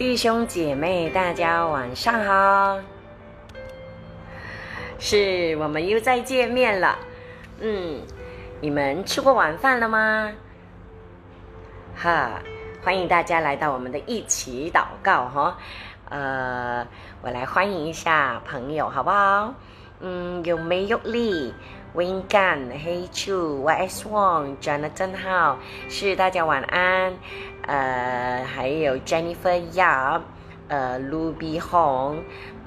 弟兄姐妹，大家晚上好。是我们又再见面了。嗯，你们吃过晚饭了吗？哈，欢迎大家来到我们的一起祷告哈。呃，我来欢迎一下朋友，好不好？嗯，有梅玉丽、Win Gan、黑 Chu、YS Wang、Jonathan How，是大家晚安。呃，还有 Jennifer Yap，呃，Ruby Hong，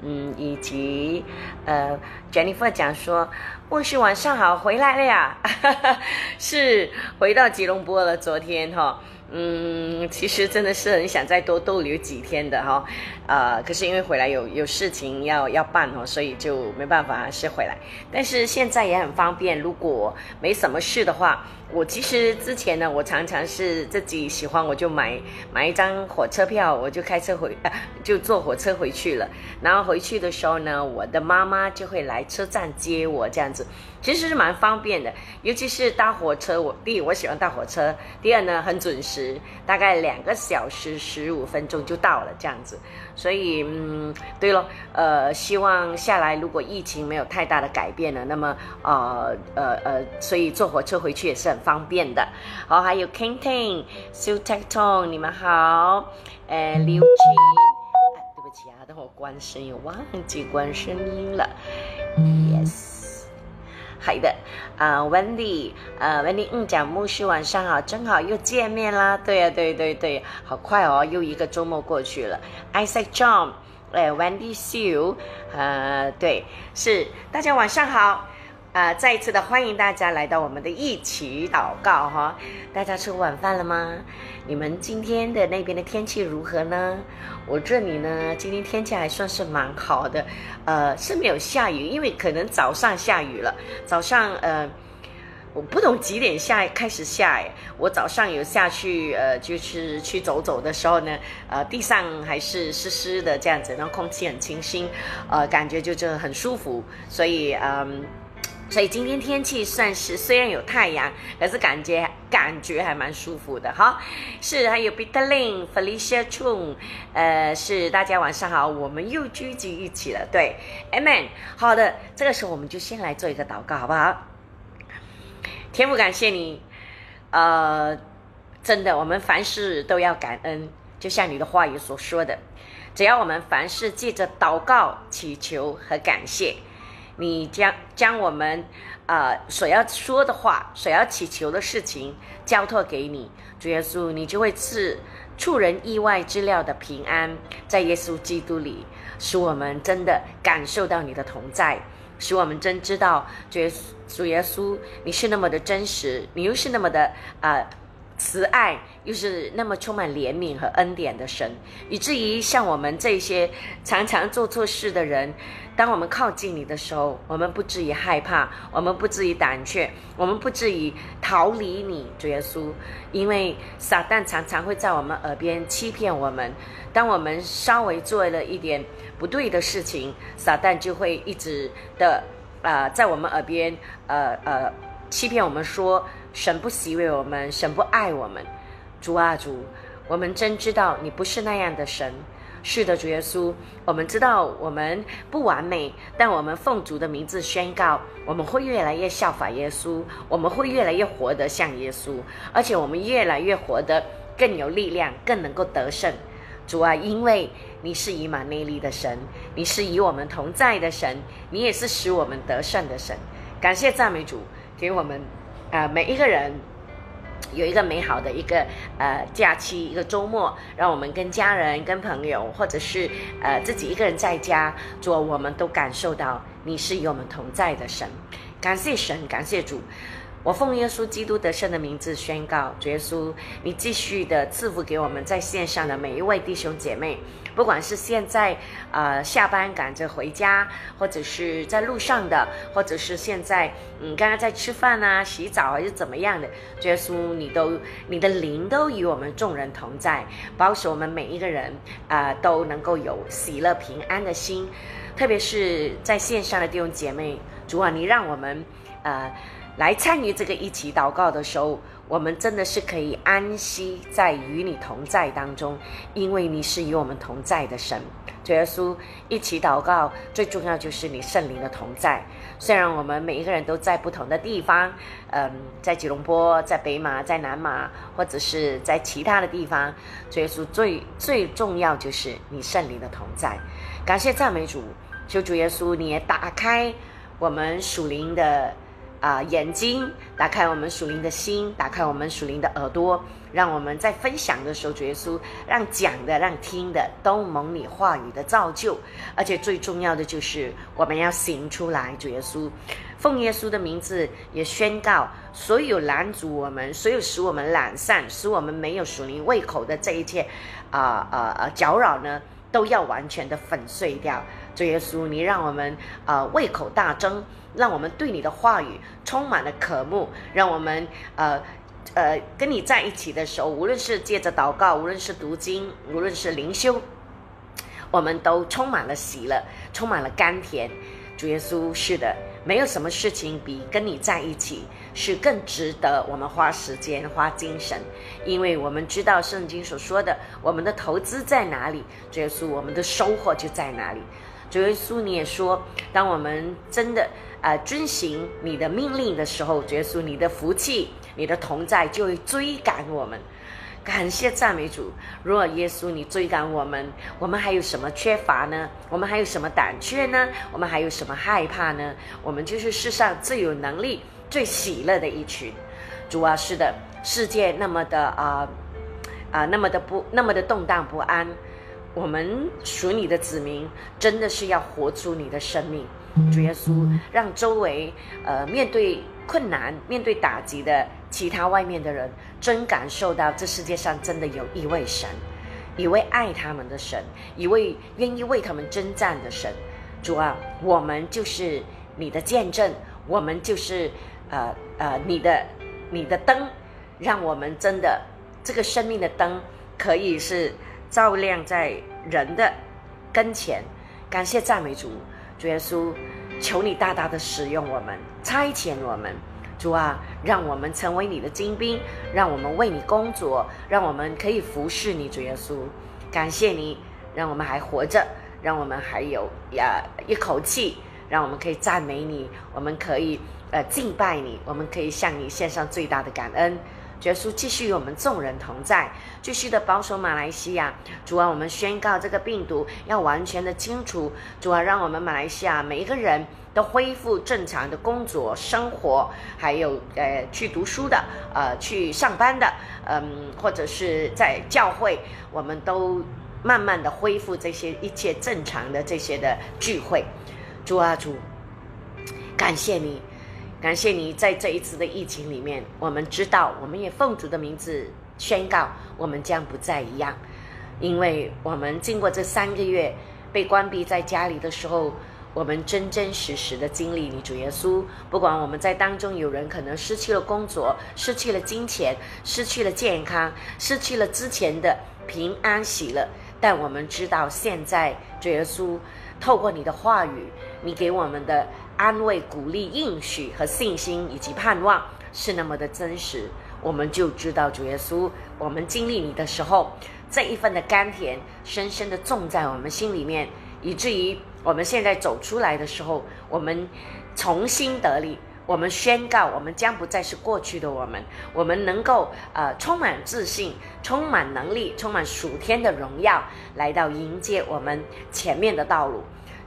嗯，以及呃，Jennifer 讲说，或是晚上好，回来了呀，是回到吉隆坡了，昨天哈。嗯，其实真的是很想再多逗留几天的哈，呃，可是因为回来有有事情要要办哦，所以就没办法是回来。但是现在也很方便，如果没什么事的话，我其实之前呢，我常常是自己喜欢，我就买买一张火车票，我就开车回，就坐火车回去了。然后回去的时候呢，我的妈妈就会来车站接我，这样子。其实是蛮方便的，尤其是搭火车。我第一我喜欢搭火车，第二呢很准时，大概两个小时十五分钟就到了这样子。所以嗯，对了，呃，希望下来如果疫情没有太大的改变了，那么呃呃呃，所以坐火车回去也是很方便的。好，还有 King Ting、Su Tak Tong，你们好。呃，刘琦，对不起啊，等我关声音，忘记关声音了。Yes。好的，啊，Wendy，呃，Wendy，嗯，讲牧师晚上好，正好又见面啦。对呀，对对对，好快哦，又一个周末过去了。Isaac John，呃，Wendy Sue，呃，对，是大家晚上好。啊，再一次的欢迎大家来到我们的一起祷告哈！大家吃晚饭了吗？你们今天的那边的天气如何呢？我这里呢，今天天气还算是蛮好的，呃，是没有下雨，因为可能早上下雨了。早上呃，我不懂几点下开始下哎，我早上有下去呃，就是去走走的时候呢，呃，地上还是湿湿的这样子，然后空气很清新，呃，感觉就就很舒服，所以嗯。所以今天天气算是虽然有太阳，可是感觉感觉还蛮舒服的哈。是，还有 Peter Lin、Felicia Chung，呃，是大家晚上好，我们又聚集一起了。对，Amen。好的，这个时候我们就先来做一个祷告，好不好？天父，感谢你，呃，真的，我们凡事都要感恩，就像你的话语所说的，只要我们凡事借着祷告、祈求和感谢。你将将我们，呃，所要说的话，所要祈求的事情交托给你，主耶稣，你就会赐出人意外之料的平安，在耶稣基督里，使我们真的感受到你的同在，使我们真知道，主耶稣，主耶稣，你是那么的真实，你又是那么的啊。慈爱又是那么充满怜悯和恩典的神，以至于像我们这些常常做错事的人，当我们靠近你的时候，我们不至于害怕，我们不至于胆怯，我们不至于逃离你，主耶稣。因为撒旦常常会在我们耳边欺骗我们，当我们稍微做了一点不对的事情，撒旦就会一直的啊，在我们耳边呃呃欺骗我们说。神不喜悦我们，神不爱我们，主啊主，我们真知道你不是那样的神。是的，主耶稣，我们知道我们不完美，但我们奉主的名字宣告，我们会越来越效法耶稣，我们会越来越活得像耶稣，而且我们越来越活得更有力量，更能够得胜。主啊，因为你是以马内利的神，你是与我们同在的神，你也是使我们得胜的神。感谢赞美主，给我们。啊，每一个人有一个美好的一个呃假期，一个周末，让我们跟家人、跟朋友，或者是呃自己一个人在家做，我们都感受到你是与我们同在的神。感谢神，感谢主。我奉耶稣基督得胜的名字宣告，主耶稣，你继续的赐福给我们在线上的每一位弟兄姐妹，不管是现在呃下班赶着回家，或者是在路上的，或者是现在嗯刚刚在吃饭啊、洗澡还是怎么样的，主耶稣，你都你的灵都与我们众人同在，保守我们每一个人啊都能够有喜乐平安的心，特别是在线上的弟兄姐妹，主啊，你让我们呃。来参与这个一起祷告的时候，我们真的是可以安息在与你同在当中，因为你是与我们同在的神。主耶稣，一起祷告，最重要就是你圣灵的同在。虽然我们每一个人都在不同的地方，嗯，在吉隆坡，在北马，在南马，或者是在其他的地方，主耶稣最最重要就是你圣灵的同在。感谢赞美主，求主耶稣你也打开我们属灵的。啊，眼睛打开，我们属灵的心，打开我们属灵的耳朵，让我们在分享的时候，主耶稣让讲的、让听的都蒙你话语的造就，而且最重要的就是我们要行出来。主耶稣，奉耶稣的名字也宣告，所有拦阻我们、所有使我们懒散、使我们没有属灵胃口的这一切啊啊啊搅扰呢，都要完全的粉碎掉。主耶稣，你让我们啊胃口大增。让我们对你的话语充满了渴慕，让我们呃呃跟你在一起的时候，无论是借着祷告，无论是读经，无论是灵修，我们都充满了喜乐，充满了甘甜。主耶稣，是的，没有什么事情比跟你在一起是更值得我们花时间、花精神，因为我们知道圣经所说的，我们的投资在哪里，主耶稣，我们的收获就在哪里。主耶稣，你也说，当我们真的。啊，遵行你的命令的时候，耶稣，你的福气、你的同在就会追赶我们。感谢赞美主。若耶稣你追赶我们，我们还有什么缺乏呢？我们还有什么胆怯呢？我们还有什么害怕呢？我们就是世上最有能力、最喜乐的一群。主啊，是的，世界那么的啊啊，那么的不那么的动荡不安，我们属你的子民，真的是要活出你的生命。主耶稣，让周围呃面对困难、面对打击的其他外面的人，真感受到这世界上真的有一位神，一位爱他们的神，一位愿意为他们征战的神。主啊，我们就是你的见证，我们就是呃呃你的你的灯，让我们真的这个生命的灯可以是照亮在人的跟前。感谢赞美主。主耶稣，求你大大的使用我们，差遣我们，主啊，让我们成为你的精兵，让我们为你工作，让我们可以服侍你。主耶稣，感谢你，让我们还活着，让我们还有呀一口气，让我们可以赞美你，我们可以呃敬拜你，我们可以向你献上最大的感恩。耶稣继续与我们众人同在，继续的保守马来西亚。主啊，我们宣告这个病毒要完全的清除。主啊，让我们马来西亚每一个人都恢复正常的工作、生活，还有呃去读书的，呃去上班的，嗯，或者是在教会，我们都慢慢的恢复这些一切正常的这些的聚会。主啊，主，感谢你。感谢你在这一次的疫情里面，我们知道，我们也奉主的名字宣告，我们将不再一样，因为我们经过这三个月被关闭在家里的时候，我们真真实实的经历你主耶稣。不管我们在当中有人可能失去了工作，失去了金钱，失去了健康，失去了之前的平安喜乐，但我们知道现在主耶稣透过你的话语，你给我们的。安慰、鼓励、应许和信心以及盼望是那么的真实，我们就知道主耶稣。我们经历你的时候，这一份的甘甜深深的种在我们心里面，以至于我们现在走出来的时候，我们重新得力。我们宣告，我们将不再是过去的我们，我们能够呃充满自信、充满能力、充满属天的荣耀，来到迎接我们前面的道路，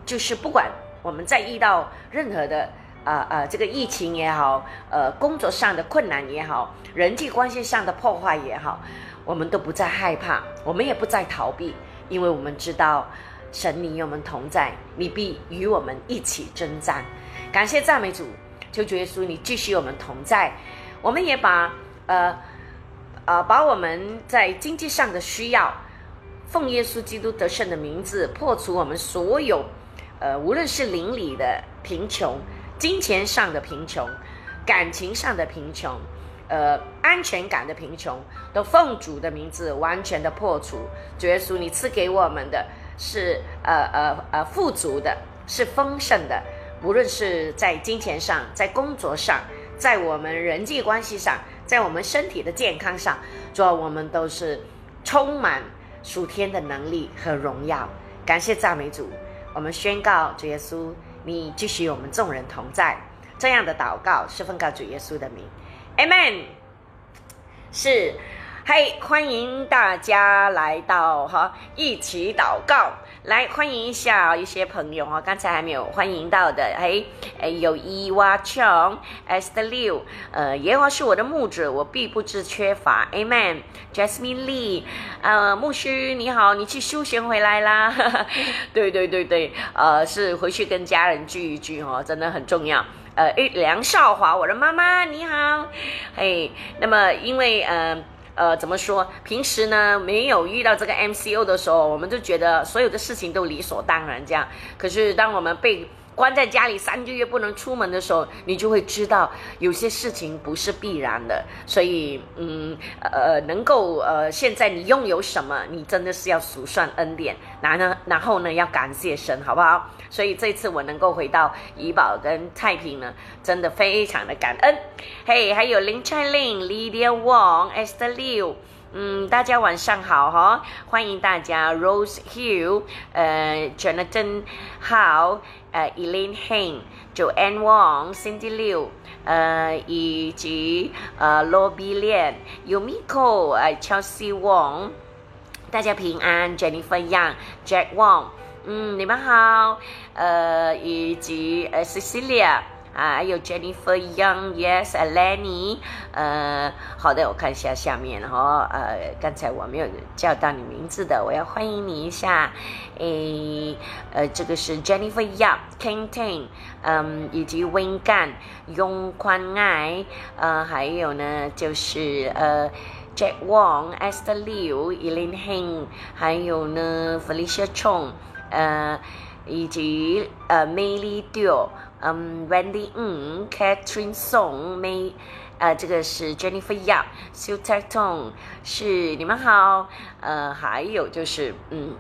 就是不管。我们在遇到任何的啊啊这个疫情也好，呃工作上的困难也好，人际关系上的破坏也好，我们都不再害怕，我们也不再逃避，因为我们知道神你与我们同在，你必与我们一起征战。感谢赞美主，求主耶稣你继续与我们同在。我们也把呃呃把我们在经济上的需要，奉耶稣基督得胜的名字破除我们所有。呃，无论是邻里的贫穷、金钱上的贫穷、感情上的贫穷、呃，安全感的贫穷，都奉主的名字完全的破除。主耶稣，你赐给我们的是呃呃呃富足的，是丰盛的。无论是在金钱上、在工作上、在我们人际关系上，在我们身体的健康上，主要我们都是充满属天的能力和荣耀。感谢赞美主，我们宣告主耶稣，你继续我们众人同在。这样的祷告是奉告主耶稣的名，Amen。是。嘿，欢迎大家来到哈，一起祷告。来欢迎一下一些朋友哈，刚才还没有欢迎到的。嘿，哎，有伊娃琼，Esther Liu，呃，耶和华是我的牧者，我必不致缺乏。Amen。Jasmine Lee，呃，牧师你好，你去休闲回来啦？对对对对，呃，是回去跟家人聚一聚哦，真的很重要。呃，诶，梁少华，我的妈妈你好。嘿，那么因为嗯。呃，怎么说？平时呢，没有遇到这个 MCO 的时候，我们就觉得所有的事情都理所当然这样。可是，当我们被关在家里三个月不能出门的时候，你就会知道有些事情不是必然的。所以，嗯，呃，能够呃，现在你拥有什么，你真的是要数算恩典，然后然后呢，要感谢神，好不好？所以这次我能够回到怡宝跟太平呢，真的非常的感恩。嘿，还有林灿玲、Lydia Wong、Esther Liu。嗯，大家晚上好哈，欢迎大家，Rose Hill，呃，Jonathan 好，呃，Elaine Heng，Joanne Wong，Cindy Liu，呃，以及呃，Lobby Lian，Yumiko，呃，Chelsea Wong，大家平安，Jennifer Yang，Jack Wong，嗯，你们好，呃，以及呃，Cecilia。啊，还有 Jennifer Young，Yes，Lenny，呃，好的，我看一下下面哈，呃，刚才我没有叫到你名字的，我要欢迎你一下，诶，呃，这个是 Jennifer Young，King Ting，嗯，以及 Wing Gan，雍宽爱，呃，还有呢，就是呃，Jack Wong，Esther Liu，Eileen Heng，还有呢，Felicia Chong，呃，以及呃，Milly Dio。嗯，Wendy 嗯，Catherine Song，没，呃，这个是 Jennifer Yap，Sue Tong，是你们好，呃，还有就是嗯。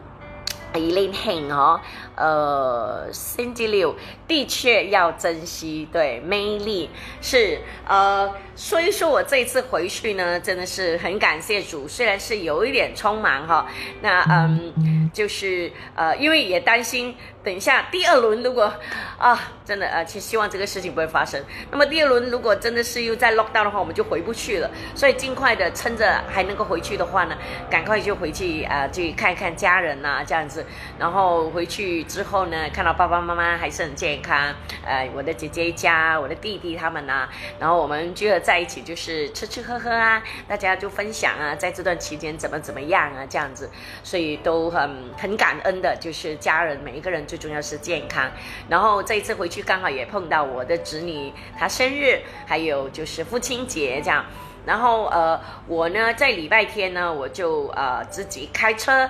，Eileen Heng 哦，呃，cindy 六的确要珍惜，对，魅力是呃，所以说我这一次回去呢，真的是很感谢主，虽然是有一点匆忙哈，那嗯，就是呃，因为也担心等一下第二轮如果啊，真的呃，其实希望这个事情不会发生。那么第二轮如果真的是又在 lock down 的话，我们就回不去了，所以尽快的趁着还能够回去的话呢，赶快就回去啊，去看一看家人呐，这样子。然后回去之后呢，看到爸爸妈妈还是很健康，呃，我的姐姐一家，我的弟弟他们呐，然后我们聚合在一起，就是吃吃喝喝啊，大家就分享啊，在这段期间怎么怎么样啊，这样子，所以都很很感恩的，就是家人每一个人就重要是健康。然后这一次回去刚好也碰到我的侄女她生日，还有就是父亲节这样。然后呃，我呢在礼拜天呢，我就呃自己开车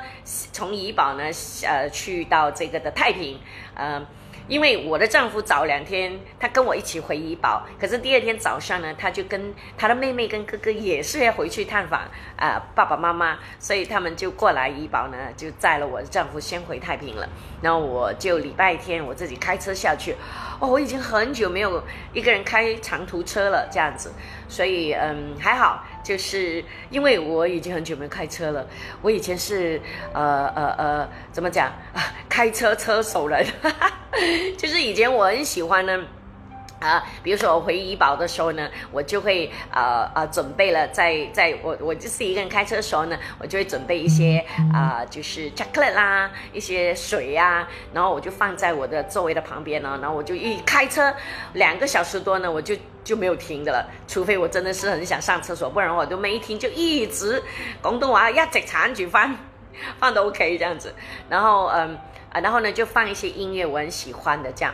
从怡保呢呃去到这个的太平，嗯。因为我的丈夫早两天他跟我一起回怡保，可是第二天早上呢，他就跟他的妹妹跟哥哥也是要回去探访啊爸爸妈妈，所以他们就过来怡保呢，就载了我的丈夫先回太平了。然后我就礼拜天我自己开车下去，哦，我已经很久没有一个人开长途车了这样子，所以嗯还好。就是因为我已经很久没开车了，我以前是呃呃呃怎么讲啊，开车车手人，就是以前我很喜欢呢。啊，比如说我回怡保的时候呢，我就会呃呃准备了，在在我我就是一个人开车的时候呢，我就会准备一些啊，就是 chocolate 啦，一些水呀，然后我就放在我的座位的旁边呢，然后我就一开车两个小时多呢，我就就没有停的了，除非我真的是很想上厕所，不然我都没停，就一直广东话一直缠住放，放都 OK 这样子，然后嗯啊，然后呢就放一些音乐，我很喜欢的这样。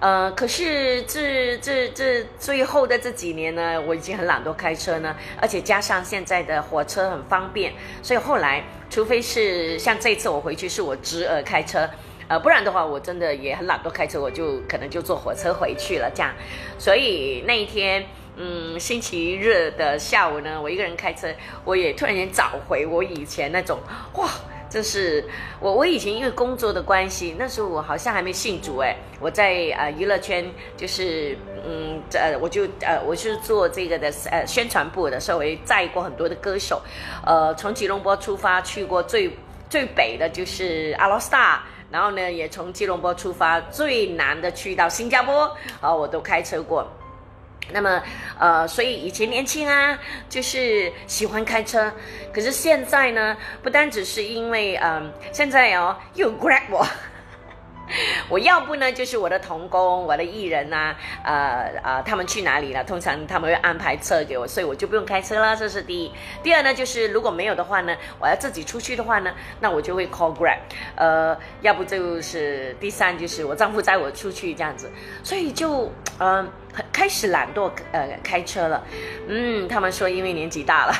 呃，可是这这这最后的这几年呢，我已经很懒惰开车呢，而且加上现在的火车很方便，所以后来除非是像这次我回去是我侄儿开车，呃，不然的话我真的也很懒惰开车，我就可能就坐火车回去了这样。所以那一天，嗯，星期日的下午呢，我一个人开车，我也突然间找回我以前那种哇。这是我我以前因为工作的关系，那时候我好像还没信主哎，我在呃娱乐圈就是嗯呃我就呃我是做这个的呃宣传部的，稍微载过很多的歌手，呃从吉隆坡出发去过最最北的就是阿罗斯塔，然后呢也从吉隆坡出发最南的去到新加坡，啊我都开车过。那么，呃，所以以前年轻啊，就是喜欢开车。可是现在呢，不单只是因为，嗯，现在哦，又 grab 我。我要不呢，就是我的童工、我的艺人呐，呃呃，他们去哪里了？通常他们会安排车给我，所以我就不用开车了。这是第一。第二呢，就是如果没有的话呢，我要自己出去的话呢，那我就会 call Grab。呃，要不就是第三，就是我丈夫载我出去这样子，所以就嗯，开始懒惰呃开车了。嗯，他们说因为年纪大了。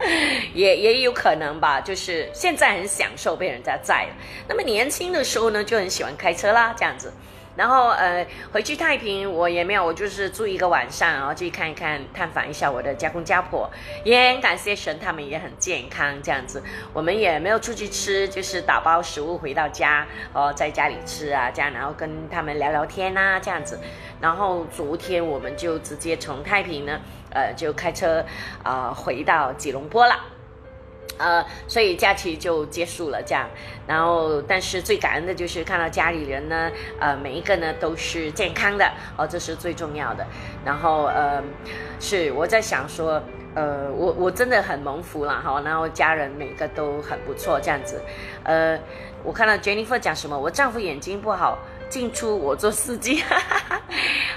也也有可能吧，就是现在很享受被人家载，那么年轻的时候呢，就很喜欢开车啦，这样子。然后呃，回去太平我也没有，我就是住一个晚上，然后去看一看，探访一下我的家公家婆。也很感谢神，他们也很健康，这样子。我们也没有出去吃，就是打包食物回到家，哦，在家里吃啊，这样，然后跟他们聊聊天啊，这样子。然后昨天我们就直接从太平呢。呃，就开车啊回到吉隆坡了，呃，所以假期就结束了这样。然后，但是最感恩的就是看到家里人呢，呃，每一个呢都是健康的哦，这是最重要的。然后，呃，是我在想说，呃，我我真的很蒙福了哈。然后家人每个都很不错这样子。呃，我看到 Jennifer 讲什么，我丈夫眼睛不好。进出我做司机，哈哈哈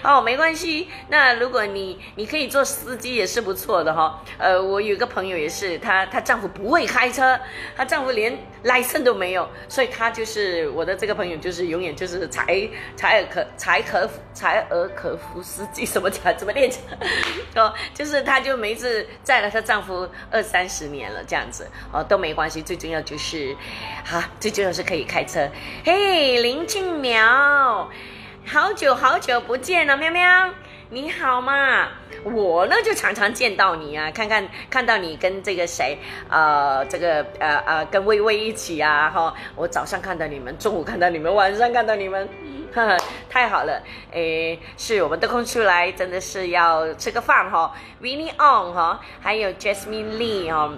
哦，没关系。那如果你你可以做司机也是不错的哈。呃，我有个朋友也是，她她丈夫不会开车，她丈夫连 license 都没有，所以她就是我的这个朋友，就是永远就是才才尔可才可才尔可夫司机什么讲怎么练车 哦，就是她就每次载了她丈夫二三十年了这样子哦都没关系，最重要就是好，最重要是可以开车。嘿，林静苗。哦，好久好久不见了，喵喵，你好嘛？我呢就常常见到你啊，看看看到你跟这个谁，呃，这个呃呃跟微微一起啊，哈，我早上看到你们，中午看到你们，晚上看到你们，呵呵，太好了，诶，是我们得空出来，真的是要吃个饭哈，Vinny On 哈，还有 Jasmine Lee 哈。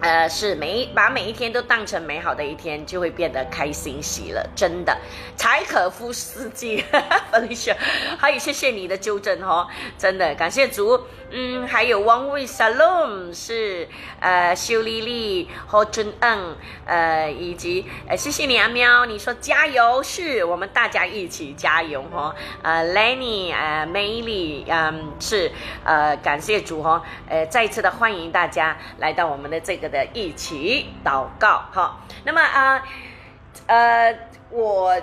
呃，是每一把每一天都当成美好的一天，就会变得开心喜乐，真的。柴可夫斯基，还有谢谢你的纠正哈，真的感谢主。嗯，还有汪卫 salon 是呃修丽丽和尊恩呃以及呃谢谢你啊喵，你说加油，是我们大家一起加油哈。呃 Lenny 呃 Mayly 嗯是呃感谢主哈，呃再一次的欢迎大家来到我们的这个的一起祷告哈。那么啊呃我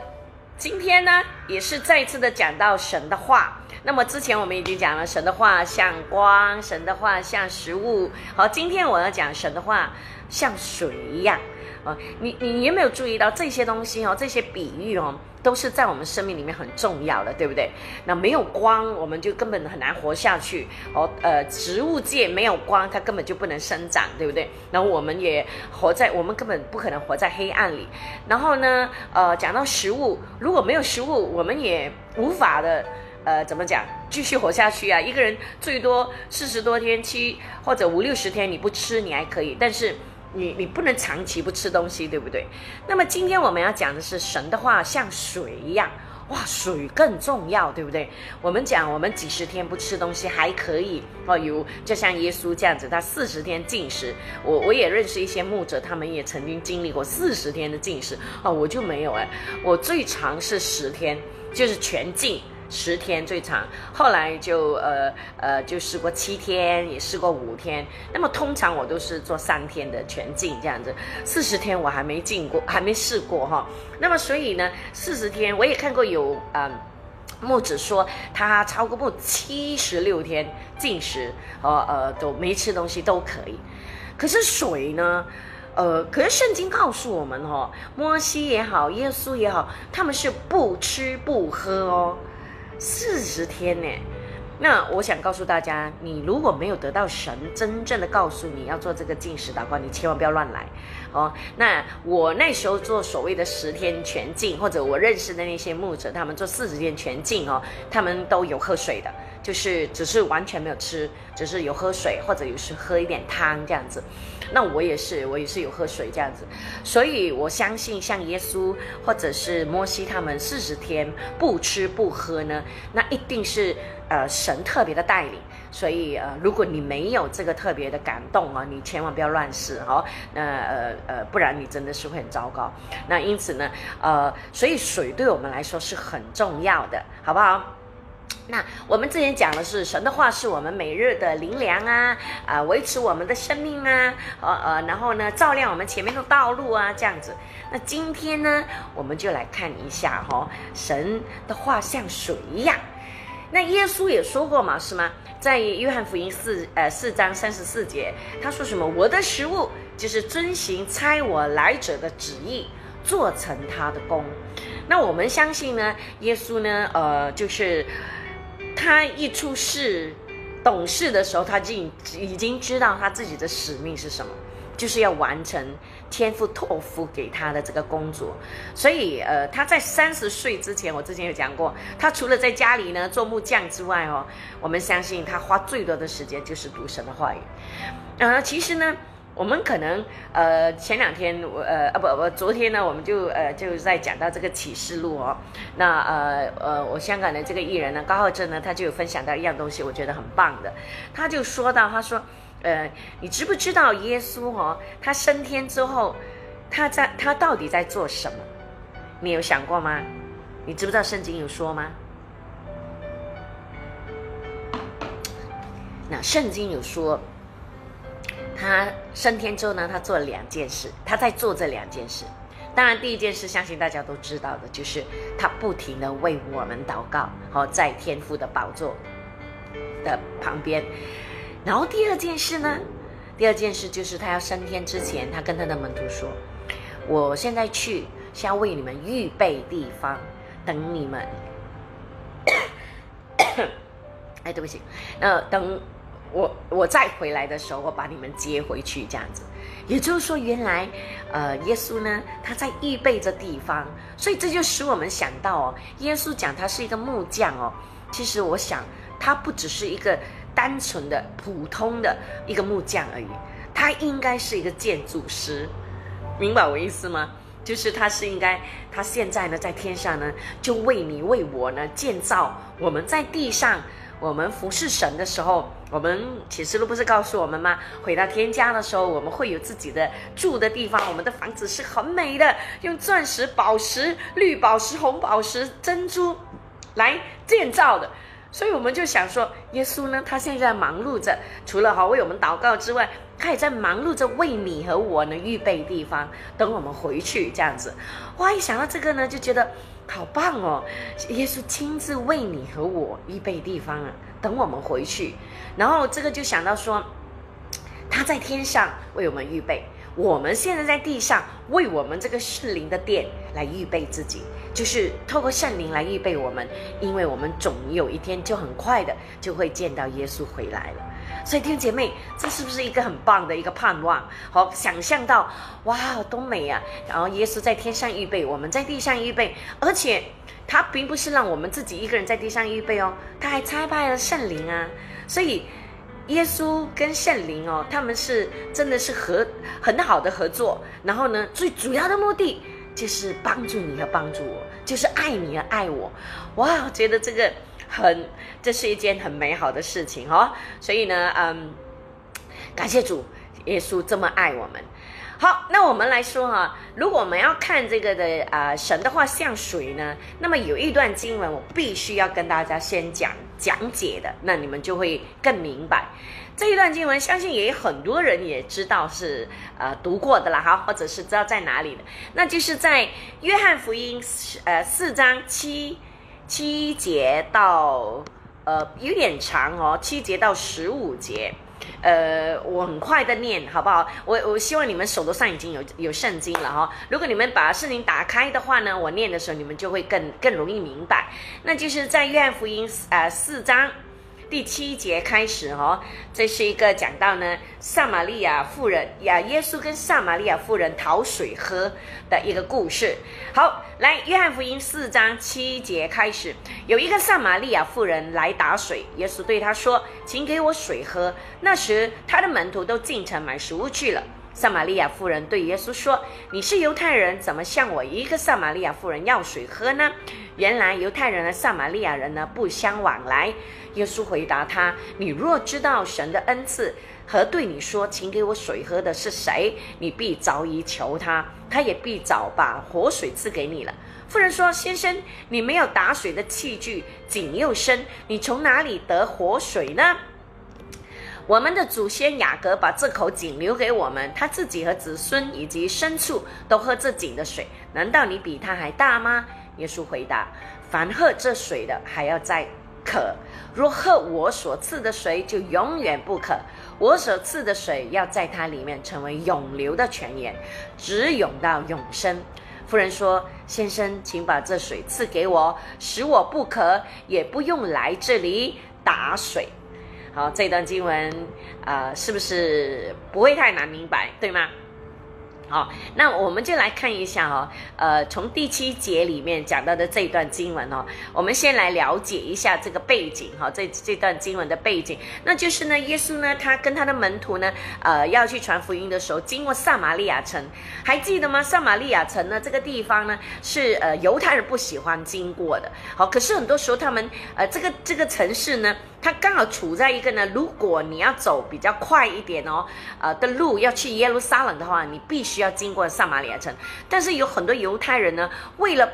今天呢也是再次的讲到神的话。那么之前我们已经讲了神的话像光，神的话像食物。好，今天我要讲神的话像水一样。啊，你你有没有注意到这些东西哦？这些比喻哦，都是在我们生命里面很重要的，对不对？那没有光，我们就根本很难活下去。哦，呃，植物界没有光，它根本就不能生长，对不对？然后我们也活在，我们根本不可能活在黑暗里。然后呢，呃，讲到食物，如果没有食物，我们也无法的。呃，怎么讲？继续活下去啊！一个人最多四十多天，七或者五六十天，你不吃你还可以，但是你你不能长期不吃东西，对不对？那么今天我们要讲的是神的话像水一样，哇，水更重要，对不对？我们讲我们几十天不吃东西还可以哦，有就像耶稣这样子，他四十天禁食。我我也认识一些牧者，他们也曾经经历过四十天的禁食哦，我就没有哎，我最长是十天，就是全禁。十天最长，后来就呃呃就试过七天，也试过五天。那么通常我都是做三天的全禁这样子，四十天我还没进过，还没试过哈。那么所以呢，四十天我也看过有嗯，木子说他超过不七十六天禁食，呃呃都没吃东西都可以。可是水呢，呃，可是圣经告诉我们哈，摩西也好，耶稣也好，他们是不吃不喝哦。四十天呢，那我想告诉大家，你如果没有得到神真正的告诉你要做这个进食祷告，你千万不要乱来哦。那我那时候做所谓的十天全禁，或者我认识的那些牧者，他们做四十天全禁哦，他们都有喝水的，就是只是完全没有吃，只是有喝水，或者有时喝一点汤这样子。那我也是，我也是有喝水这样子，所以我相信像耶稣或者是摩西他们四十天不吃不喝呢，那一定是呃神特别的带领。所以呃，如果你没有这个特别的感动啊，你千万不要乱试哈。那呃呃，不然你真的是会很糟糕。那因此呢，呃，所以水对我们来说是很重要的，好不好？那我们之前讲的是神的话，是我们每日的灵粮啊，啊，维持我们的生命啊，呃呃，然后呢，照亮我们前面的道路啊，这样子。那今天呢，我们就来看一下哈，神的话像水一样。那耶稣也说过嘛，是吗？在约翰福音四呃四章三十四节，他说什么？我的食物就是遵行差我来者的旨意，做成他的功。那我们相信呢，耶稣呢，呃，就是。他一出世懂事的时候，他就已经知道他自己的使命是什么，就是要完成天父托付给他的这个工作。所以，呃，他在三十岁之前，我之前有讲过，他除了在家里呢做木匠之外，哦，我们相信他花最多的时间就是读神的话语。呃，其实呢。我们可能呃前两天我呃啊不不昨天呢我们就呃就在讲到这个启示录哦，那呃呃我香港的这个艺人呢高浩正呢他就有分享到一样东西，我觉得很棒的，他就说到他说呃你知不知道耶稣哦他升天之后他在他到底在做什么？你有想过吗？你知不知道圣经有说吗？那圣经有说。他升天之后呢，他做了两件事，他在做这两件事。当然，第一件事相信大家都知道的，就是他不停的为我们祷告，好在天父的宝座的旁边。然后第二件事呢，第二件事就是他要升天之前，他跟他的门徒说：“我现在去是要为你们预备地方，等你们。”哎，对不起，呃，等。我我再回来的时候，我把你们接回去，这样子，也就是说，原来，呃，耶稣呢，他在预备着地方，所以这就使我们想到哦，耶稣讲他是一个木匠哦，其实我想他不只是一个单纯的普通的一个木匠而已，他应该是一个建筑师，明白我意思吗？就是他是应该，他现在呢在天上呢，就为你为我呢建造我们在地上。我们服侍神的时候，我们启示录不是告诉我们吗？回到天家的时候，我们会有自己的住的地方。我们的房子是很美的，用钻石、宝石、绿宝石、红宝石、珍珠来建造的。所以我们就想说，耶稣呢，他现在忙碌着，除了哈为我们祷告之外，他也在忙碌着为你和我呢预备地方，等我们回去这样子。哇，一想到这个呢，就觉得。好棒哦！耶稣亲自为你和我预备地方啊，等我们回去。然后这个就想到说，他在天上为我们预备，我们现在在地上为我们这个圣灵的殿来预备自己，就是透过圣灵来预备我们，因为我们总有一天就很快的就会见到耶稣回来了。所以弟兄姐妹，这是不是一个很棒的一个盼望？好，想象到，哇，多美啊！然后耶稣在天上预备，我们在地上预备，而且他并不是让我们自己一个人在地上预备哦，他还差派了圣灵啊。所以耶稣跟圣灵哦，他们是真的是合很好的合作。然后呢，最主要的目的就是帮助你和帮助我，就是爱你和爱我。哇，我觉得这个。很，这是一件很美好的事情哦。所以呢，嗯，感谢主耶稣这么爱我们。好，那我们来说哈，如果我们要看这个的啊神的话像水呢，那么有一段经文我必须要跟大家先讲讲解的，那你们就会更明白这一段经文。相信也有很多人也知道是呃读过的啦，哈，或者是知道在哪里的，那就是在约翰福音呃四章七。七节到呃有点长哦，七节到十五节，呃，我很快的念好不好？我我希望你们手头上已经有有圣经了哈。如果你们把圣经打开的话呢，我念的时候你们就会更更容易明白。那就是在约翰福音呃四章。第七节开始哦，这是一个讲到呢，撒玛利亚妇人呀，耶稣跟撒玛利亚妇人讨水喝的一个故事。好，来，约翰福音四章七节开始，有一个撒玛利亚妇人来打水，耶稣对他说：“请给我水喝。”那时，他的门徒都进城买食物去了。撒玛利亚妇人对耶稣说：“你是犹太人，怎么向我一个撒玛利亚妇人要水喝呢？”原来犹太人和撒玛利亚人呢不相往来。耶稣回答他：“你若知道神的恩赐和对你说，请给我水喝的是谁，你必早已求他，他也必早把活水赐给你了。”妇人说：“先生，你没有打水的器具，井又深，你从哪里得活水呢？”我们的祖先雅各把这口井留给我们，他自己和子孙以及牲畜都喝这井的水。难道你比他还大吗？耶稣回答：凡喝这水的，还要再渴；若喝我所赐的水，就永远不渴。我所赐的水要在它里面成为永流的泉源，直涌到永生。夫人说：“先生，请把这水赐给我，使我不渴，也不用来这里打水。”好，这段经文，呃，是不是不会太难明白，对吗？好，那我们就来看一下哦，呃，从第七节里面讲到的这段经文哦，我们先来了解一下这个背景哈，这这段经文的背景，那就是呢，耶稣呢，他跟他的门徒呢，呃，要去传福音的时候，经过撒玛利亚城，还记得吗？撒玛利亚城呢，这个地方呢，是呃犹太人不喜欢经过的，好，可是很多时候他们，呃，这个这个城市呢。它刚好处在一个呢，如果你要走比较快一点哦，呃的路要去耶路撒冷的话，你必须要经过撒马利亚城。但是有很多犹太人呢，为了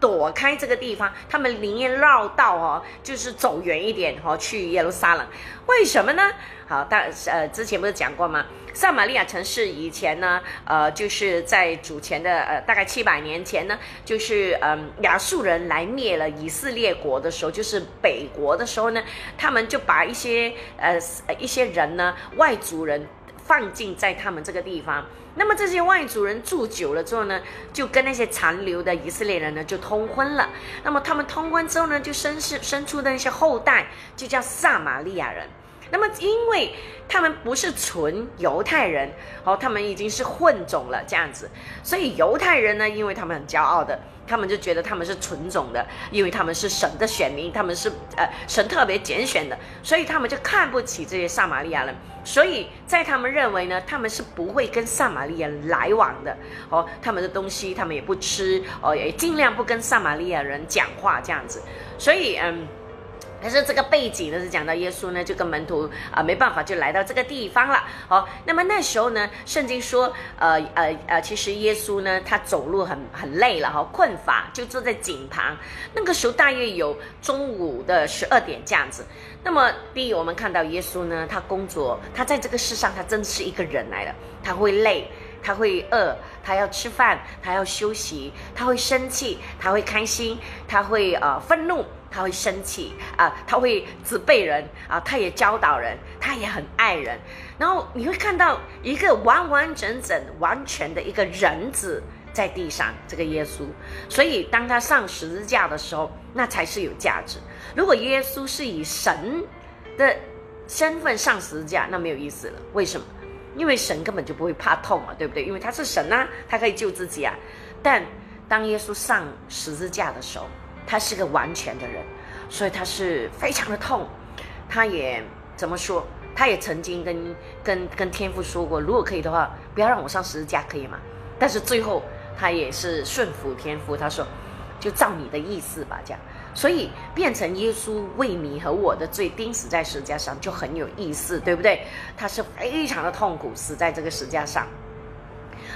躲开这个地方，他们宁愿绕道哦，就是走远一点哦，去耶路撒冷。为什么呢？好，但呃之前不是讲过吗？撒玛利亚城市以前呢，呃，就是在主前的呃大概七百年前呢，就是嗯亚述人来灭了以色列国的时候，就是北国的时候呢，他们就把一些呃一些人呢外族人放进在他们这个地方。那么这些外族人住久了之后呢，就跟那些残留的以色列人呢就通婚了。那么他们通婚之后呢，就生是生出的那些后代，就叫撒玛利亚人。那么，因为他们不是纯犹太人，哦，他们已经是混种了，这样子，所以犹太人呢，因为他们很骄傲的，他们就觉得他们是纯种的，因为他们是神的选民，他们是呃神特别拣选的，所以他们就看不起这些撒玛利亚人，所以在他们认为呢，他们是不会跟撒玛利亚人来往的，哦，他们的东西他们也不吃，哦，也尽量不跟撒玛利亚人讲话，这样子，所以嗯。但是这个背景呢是讲到耶稣呢就跟门徒啊没办法就来到这个地方了。好，那么那时候呢，圣经说，呃呃呃，其实耶稣呢他走路很很累了哈，困乏，就坐在井旁。那个时候大约有中午的十二点这样子。那么第一，我们看到耶稣呢，他工作，他在这个世上，他真是一个人来的，他会累。他会饿，他要吃饭，他要休息，他会生气，他会开心，他会呃愤怒，他会生气啊，他会责备人啊，他也教导人，他也很爱人。然后你会看到一个完完整整、完全的一个人子在地上，这个耶稣。所以当他上十字架的时候，那才是有价值。如果耶稣是以神的身份上十字架，那没有意思了。为什么？因为神根本就不会怕痛啊，对不对？因为他是神啊，他可以救自己啊。但当耶稣上十字架的时候，他是个完全的人，所以他是非常的痛。他也怎么说？他也曾经跟跟跟天父说过，如果可以的话，不要让我上十字架，可以吗？但是最后他也是顺服天父，他说：“就照你的意思吧。”这样。所以变成耶稣为你和我的罪钉死在十字架上，就很有意思，对不对？他是非常的痛苦，死在这个十字架上。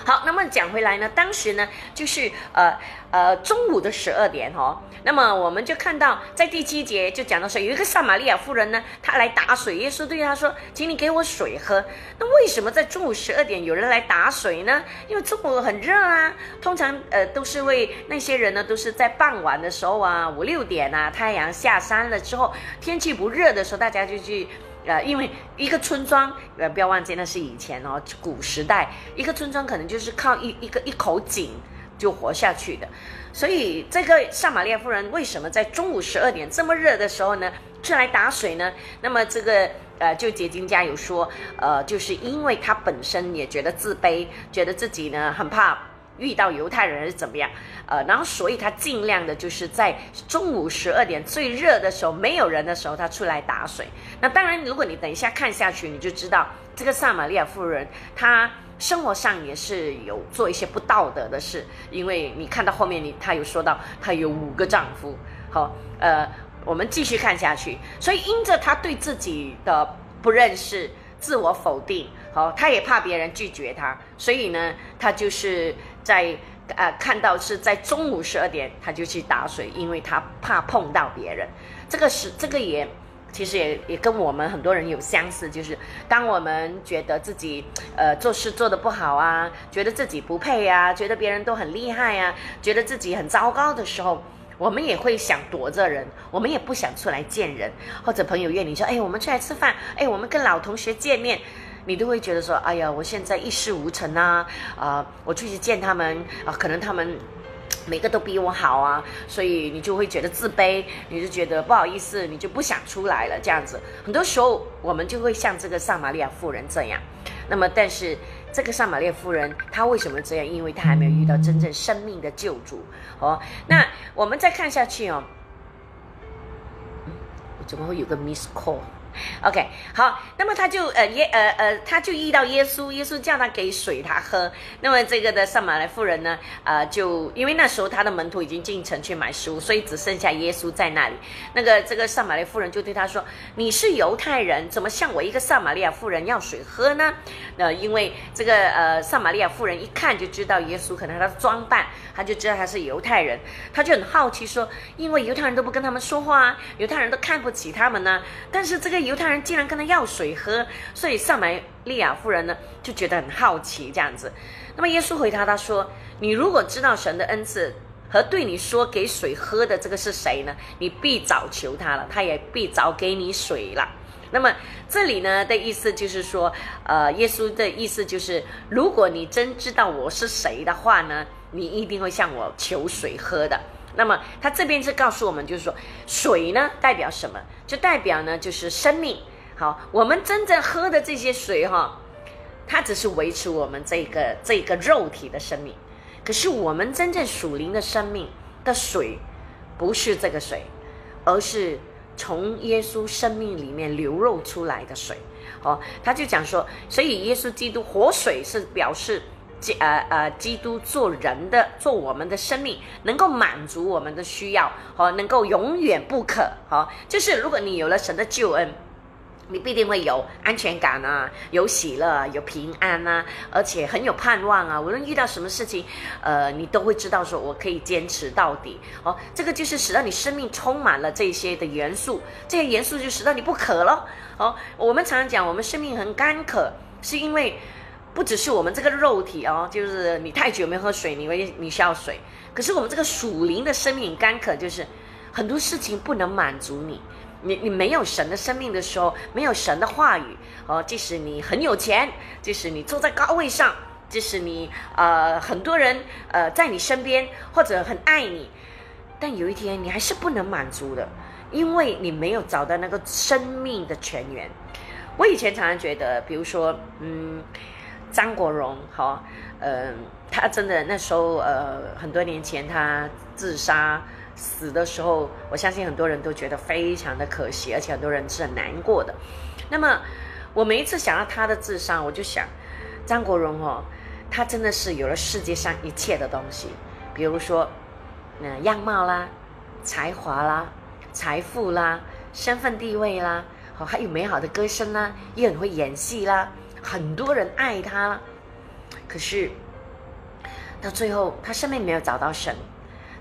好，那么讲回来呢，当时呢，就是呃呃中午的十二点哦，那么我们就看到在第七节就讲到说，有一个撒玛利亚妇人呢，她来打水，耶稣对她说，请你给我水喝。那为什么在中午十二点有人来打水呢？因为中午很热啊，通常呃都是为那些人呢，都是在傍晚的时候啊，五六点啊，太阳下山了之后，天气不热的时候，大家就去。呃，因为一个村庄，呃，不要忘记那是以前哦，古时代，一个村庄可能就是靠一一个一口井就活下去的。所以这个撒玛利亚夫人为什么在中午十二点这么热的时候呢，出来打水呢？那么这个呃，就结晶家有说，呃，就是因为她本身也觉得自卑，觉得自己呢很怕遇到犹太人是怎么样，呃，然后所以她尽量的就是在中午十二点最热的时候，没有人的时候，她出来打水。那当然，如果你等一下看下去，你就知道这个撒玛利亚妇人她。生活上也是有做一些不道德的事，因为你看到后面，你他有说到她有五个丈夫，好，呃，我们继续看下去。所以因着她对自己的不认识、自我否定，好，她也怕别人拒绝她，所以呢，她就是在呃看到是在中午十二点，他就去打水，因为他怕碰到别人。这个是这个也。其实也也跟我们很多人有相似，就是当我们觉得自己呃做事做得不好啊，觉得自己不配啊，觉得别人都很厉害啊，觉得自己很糟糕的时候，我们也会想躲着人，我们也不想出来见人，或者朋友约你说，哎，我们出来吃饭，哎，我们跟老同学见面，你都会觉得说，哎呀，我现在一事无成啊，啊，我出去见他们啊，可能他们。每个都比我好啊，所以你就会觉得自卑，你就觉得不好意思，你就不想出来了。这样子，很多时候我们就会像这个撒玛利亚妇人这样。那么，但是这个撒玛利亚夫人她为什么这样？因为她还没有遇到真正生命的救主。哦，那我们再看下去哦。怎么会有个 miss call？OK，好，那么他就呃耶呃呃，他就遇到耶稣，耶稣叫他给水他喝。那么这个的撒玛利夫人呢，呃，就因为那时候他的门徒已经进城去买食物，所以只剩下耶稣在那里。那个这个撒玛利夫人就对他说：“你是犹太人，怎么向我一个撒玛利亚妇人要水喝呢？”那因为这个呃撒玛利亚妇人一看就知道耶稣可能他的装扮，他就知道他是犹太人，他就很好奇说：“因为犹太人都不跟他们说话，犹太人都看不起他们呢。”但是这个。犹太人竟然跟他要水喝，所以撒玛利亚夫人呢就觉得很好奇这样子。那么耶稣回答他说：“你如果知道神的恩赐和对你说给水喝的这个是谁呢？你必早求他了，他也必早给你水了。”那么这里呢的意思就是说，呃，耶稣的意思就是，如果你真知道我是谁的话呢，你一定会向我求水喝的。那么他这边是告诉我们，就是说水呢代表什么？就代表呢就是生命。好，我们真正喝的这些水哈，它只是维持我们这个这个肉体的生命。可是我们真正属灵的生命的水，不是这个水，而是从耶稣生命里面流露出来的水。哦，他就讲说，所以耶稣基督活水是表示。基呃呃，基督做人的，做我们的生命，能够满足我们的需要，和能够永远不可，哈，就是如果你有了神的救恩，你必定会有安全感啊，有喜乐，有平安啊，而且很有盼望啊。无论遇到什么事情，呃，你都会知道说，我可以坚持到底，哦，这个就是使到你生命充满了这些的元素，这些元素就使到你不渴了，哦，我们常常讲，我们生命很干渴，是因为。不只是我们这个肉体哦，就是你太久没喝水，你会你需要水。可是我们这个属灵的生命干渴，就是很多事情不能满足你。你你没有神的生命的时候，没有神的话语哦，即使你很有钱，即使你坐在高位上，即使你呃很多人呃在你身边或者很爱你，但有一天你还是不能满足的，因为你没有找到那个生命的泉源。我以前常常觉得，比如说嗯。张国荣，好，嗯，他真的那时候，呃，很多年前他自杀死的时候，我相信很多人都觉得非常的可惜，而且很多人是很难过的。那么，我每一次想到他的自杀，我就想，张国荣哦，他真的是有了世界上一切的东西，比如说，那样貌啦，才华啦，财富啦，身份地位啦，好，还有美好的歌声啦，也很会演戏啦。很多人爱他，可是到最后，他生命没有找到神，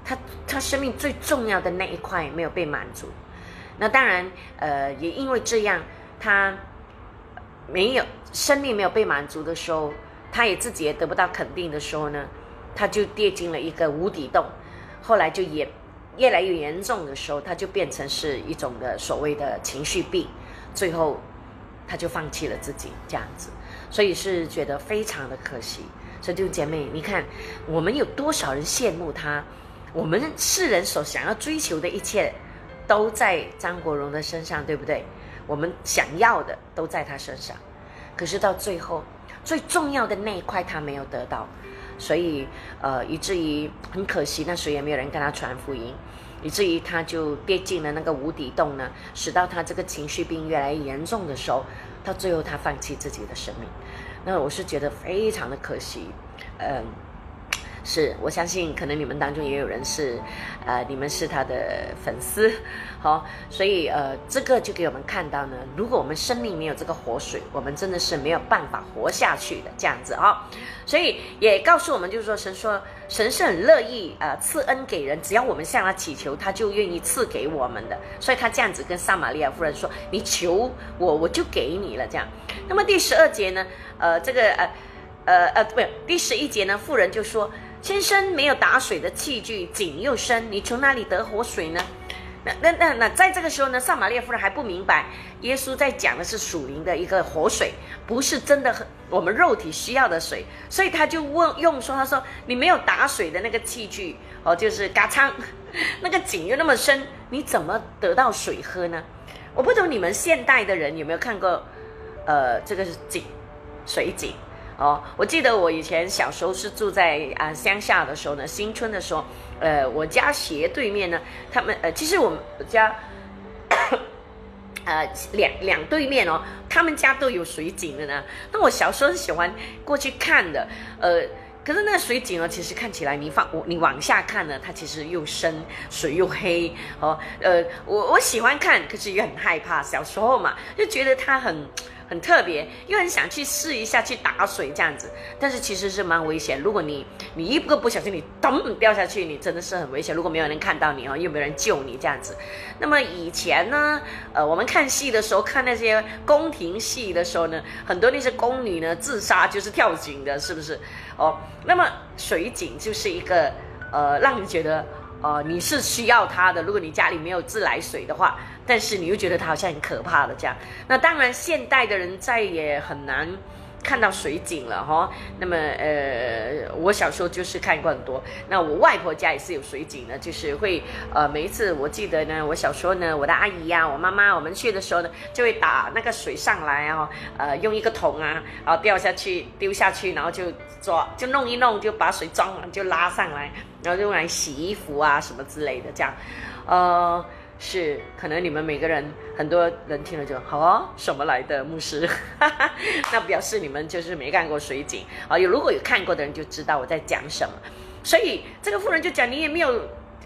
他他生命最重要的那一块没有被满足。那当然，呃，也因为这样，他没有生命没有被满足的时候，他也自己也得不到肯定的时候呢，他就跌进了一个无底洞。后来就也越来越严重的时候，他就变成是一种的所谓的情绪病，最后。他就放弃了自己这样子，所以是觉得非常的可惜。所以弟兄姐妹，你看我们有多少人羡慕他？我们世人所想要追求的一切，都在张国荣的身上，对不对？我们想要的都在他身上，可是到最后，最重要的那一块他没有得到，所以呃，以至于很可惜，那时也没有人跟他传福音，以至于他就跌进了那个无底洞呢，使到他这个情绪病越来越严重的时候，到最后他放弃自己的生命，那我是觉得非常的可惜，嗯。是我相信，可能你们当中也有人是，呃，你们是他的粉丝，好，所以呃，这个就给我们看到呢，如果我们生命没有这个活水，我们真的是没有办法活下去的这样子啊。所以也告诉我们，就是说，神说，神是很乐意呃赐恩给人，只要我们向他祈求，他就愿意赐给我们的。所以他这样子跟撒玛利亚夫人说：“你求我，我就给你了。”这样。那么第十二节呢，呃，这个呃呃呃，不，第十一节呢，妇人就说。先生没有打水的器具，井又深，你从哪里得活水呢？那那那那，在这个时候呢，撒玛利亚夫人还不明白，耶稣在讲的是属灵的一个活水，不是真的我们肉体需要的水，所以他就问用说，他说你没有打水的那个器具哦，就是嘎仓，那个井又那么深，你怎么得到水喝呢？我不懂你们现代的人有没有看过，呃，这个是井，水井。哦，我记得我以前小时候是住在啊乡下的时候呢，新村的时候，呃，我家斜对面呢，他们呃，其实我们家，呃，两两对面哦，他们家都有水井的呢。那我小时候是喜欢过去看的，呃，可是那水井呢，其实看起来你放你往下看呢，它其实又深，水又黑哦，呃，我我喜欢看，可是也很害怕，小时候嘛，就觉得它很。很特别，又很想去试一下去打水这样子，但是其实是蛮危险。如果你你一个不小心，你咚掉下去，你真的是很危险。如果没有人看到你哦，又没有人救你这样子。那么以前呢，呃，我们看戏的时候，看那些宫廷戏的时候呢，很多那些宫女呢自杀就是跳井的，是不是？哦，那么水井就是一个呃，让你觉得。呃，你是需要它的。如果你家里没有自来水的话，但是你又觉得它好像很可怕的这样。那当然，现代的人再也很难。看到水井了哈，那么呃，我小时候就是看过很多。那我外婆家也是有水井的，就是会呃，每一次我记得呢，我小时候呢，我的阿姨呀，我妈妈，我们去的时候呢，就会打那个水上来啊，呃，用一个桶啊，然后掉下去，丢下去，然后就抓，就弄一弄，就把水装满，就拉上来，然后用来洗衣服啊什么之类的这样，呃。是，可能你们每个人很多人听了就好哦，什么来的牧师？那表示你们就是没干过水井啊。有如果有看过的人就知道我在讲什么。所以这个妇人就讲，你也没有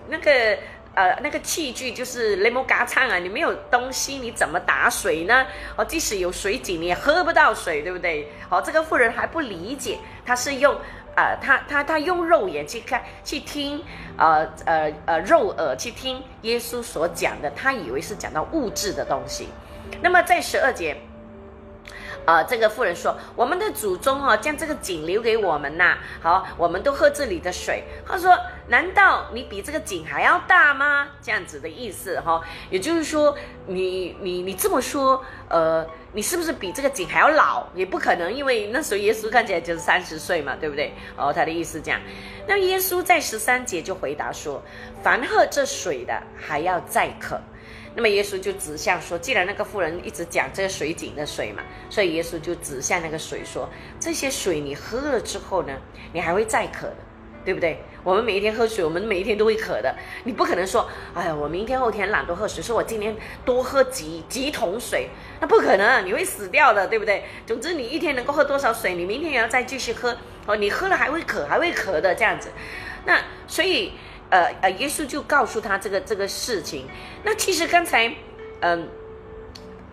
那个呃那个器具，就是雷摩嘎唱啊，你没有东西，你怎么打水呢？哦，即使有水井，你也喝不到水，对不对？好，这个妇人还不理解，他是用。啊，他他他用肉眼去看去听，呃呃呃，肉耳去听耶稣所讲的，他以为是讲到物质的东西。那么在十二节。啊，这个妇人说：“我们的祖宗哈，将这个井留给我们呐。好，我们都喝这里的水。”他说：“难道你比这个井还要大吗？”这样子的意思哈，也就是说，你你你这么说，呃，你是不是比这个井还要老？也不可能，因为那时候耶稣看起来就是三十岁嘛，对不对？哦，他的意思讲，那耶稣在十三节就回答说：“凡喝这水的，还要再渴。”那么耶稣就指向说，既然那个妇人一直讲这个水井的水嘛，所以耶稣就指向那个水说，这些水你喝了之后呢，你还会再渴的，对不对？我们每一天喝水，我们每一天都会渴的，你不可能说，哎呀，我明天后天懒得喝水，说我今天多喝几几桶水，那不可能，你会死掉的，对不对？总之，你一天能够喝多少水，你明天也要再继续喝哦，你喝了还会渴，还会渴的这样子，那所以。呃呃，耶稣就告诉他这个这个事情。那其实刚才，嗯。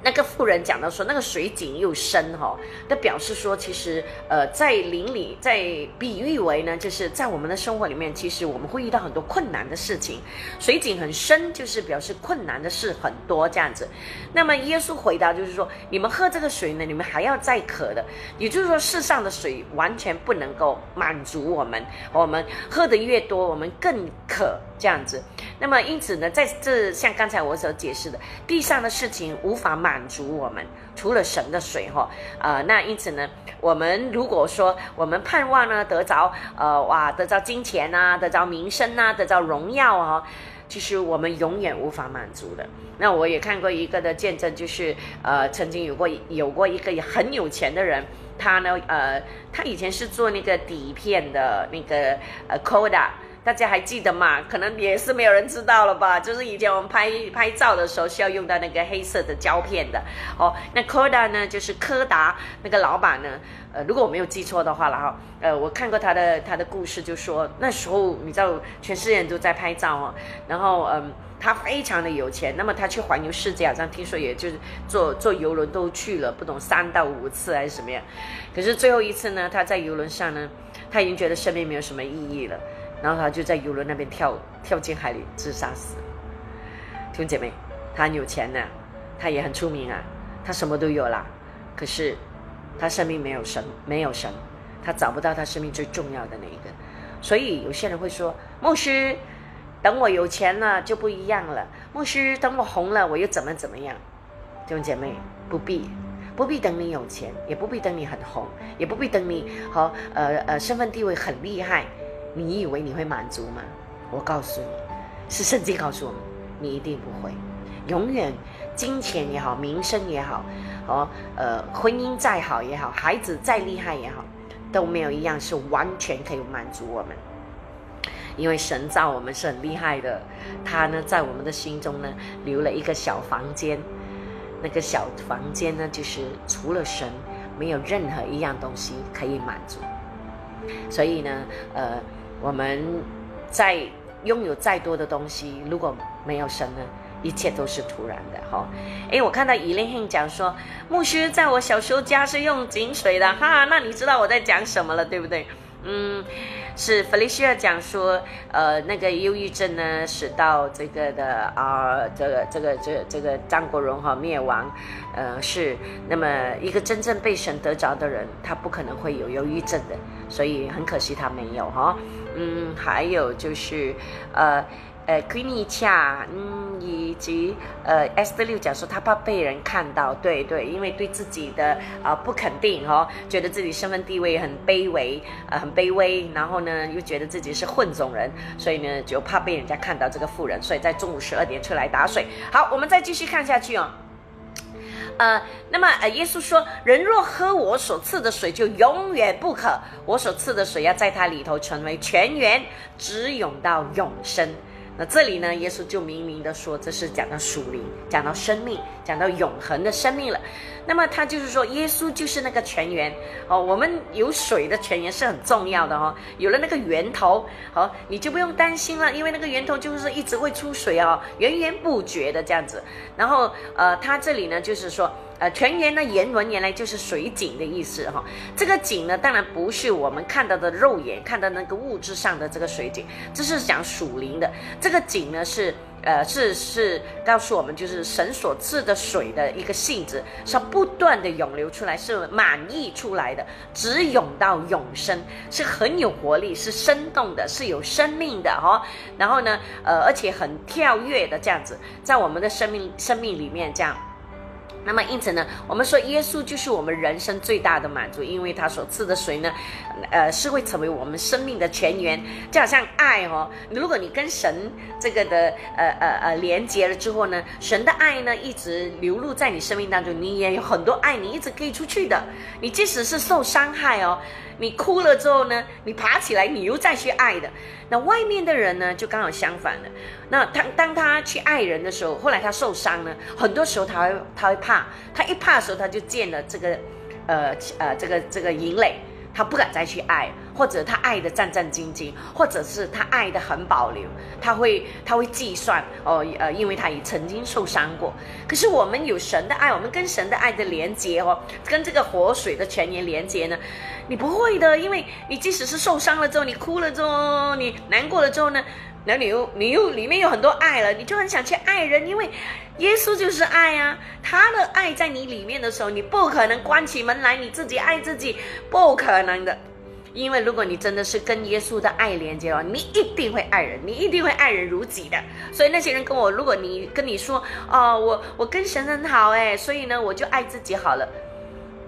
那个妇人讲到说，那个水井又深哈，那表示说，其实呃，在林里，在比喻为呢，就是在我们的生活里面，其实我们会遇到很多困难的事情。水井很深，就是表示困难的事很多这样子。那么耶稣回答就是说，你们喝这个水呢，你们还要再渴的，也就是说，世上的水完全不能够满足我们，我们喝的越多，我们更渴。这样子。那么因此呢，在这像刚才我所解释的，地上的事情无法满足我们，除了神的水哈，呃，那因此呢，我们如果说我们盼望呢得着呃哇得着金钱呐，得着名声呐，得着荣耀啊。其实我们永远无法满足的。那我也看过一个的见证，就是呃，曾经有过有过一个很有钱的人，他呢，呃，他以前是做那个底片的那个呃 Koda。大家还记得吗？可能也是没有人知道了吧。就是以前我们拍拍照的时候，需要用到那个黑色的胶片的。哦，那 Koda 呢，就是柯达那个老板呢。呃，如果我没有记错的话了哈，呃，我看过他的他的故事，就说那时候你知道，全世界人都在拍照哦。然后嗯，他非常的有钱。那么他去环游世界，好像听说也就是坐坐游轮都去了，不懂三到五次还是什么样。可是最后一次呢，他在游轮上呢，他已经觉得生命没有什么意义了。然后他就在游轮那边跳跳进海里自杀死。弟兄姐妹，他很有钱呢，他也很出名啊，他什么都有啦。可是他生命没有神，没有神，他找不到他生命最重要的那一个。所以有些人会说：“牧师，等我有钱了就不一样了。”牧师，等我红了我又怎么怎么样？弟兄姐妹，不必，不必等你有钱，也不必等你很红，也不必等你和呃呃身份地位很厉害。你以为你会满足吗？我告诉你，是圣经告诉我们，你一定不会。永远，金钱也好，名声也好，哦，呃，婚姻再好也好，孩子再厉害也好，都没有一样是完全可以满足我们。因为神造我们是很厉害的，他呢在我们的心中呢留了一个小房间，那个小房间呢就是除了神，没有任何一样东西可以满足。所以呢，呃。我们在拥有再多的东西，如果没有神呢，一切都是突然的哈。哎，我看到伊莲亨讲说，牧师在我小时候家是用井水的哈，那你知道我在讲什么了，对不对？嗯，是弗利希尔讲说，呃，那个忧郁症呢，使到这个的啊，这个这个这这个张国荣哈灭亡，呃，是那么一个真正被神得着的人，他不可能会有忧郁症的，所以很可惜他没有哈。嗯，还有就是，呃，呃，Queenie 恰，嗯，以及呃，S 六讲说他怕被人看到，对对，因为对自己的啊不肯定哦，觉得自己身份地位很卑微，呃，很卑微，然后呢又觉得自己是混种人，所以呢就怕被人家看到这个富人，所以在中午十二点出来打水。好，我们再继续看下去哦。呃，那么呃，耶稣说，人若喝我所赐的水，就永远不渴。我所赐的水要在它里头成为泉源，直涌到永生。那这里呢，耶稣就明明的说，这是讲到属灵，讲到生命，讲到永恒的生命了。那么他就是说，耶稣就是那个泉源哦。我们有水的泉源是很重要的哦，有了那个源头，好，你就不用担心了，因为那个源头就是一直会出水哦，源源不绝的这样子。然后呃，他这里呢，就是说。呃，泉源呢，原文原来就是水井的意思哈。这个井呢，当然不是我们看到的肉眼看到那个物质上的这个水井，这是讲属灵的。这个井呢，是呃是是告诉我们，就是神所赐的水的一个性质，是不断的涌流出来，是满溢出来的，直涌到永生，是很有活力，是生动的，是有生命的哈。然后呢，呃，而且很跳跃的这样子，在我们的生命生命里面这样。那么因此呢，我们说耶稣就是我们人生最大的满足，因为他所赐的水呢，呃，是会成为我们生命的泉源，就好像爱哦。如果你跟神这个的呃呃呃连接了之后呢，神的爱呢一直流露在你生命当中，你也有很多爱，你一直可以出去的。你即使是受伤害哦。你哭了之后呢，你爬起来，你又再去爱的。那外面的人呢，就刚好相反了。那他当他去爱人的时候，后来他受伤呢，很多时候他会他会怕，他一怕的时候，他就见了这个，呃呃，这个这个营垒。他不敢再去爱，或者他爱的战战兢兢，或者是他爱的很保留，他会他会计算哦，呃，因为他也曾经受伤过。可是我们有神的爱，我们跟神的爱的连接哦，跟这个活水的泉源连接呢，你不会的，因为你即使是受伤了之后，你哭了之后，你难过了之后呢？那你又你又里面有很多爱了，你就很想去爱人，因为耶稣就是爱啊，他的爱在你里面的时候，你不可能关起门来你自己爱自己，不可能的，因为如果你真的是跟耶稣的爱连接的话，你一定会爱人，你一定会爱人如己的。所以那些人跟我，如果你跟你说，哦，我我跟神很好，哎，所以呢，我就爱自己好了，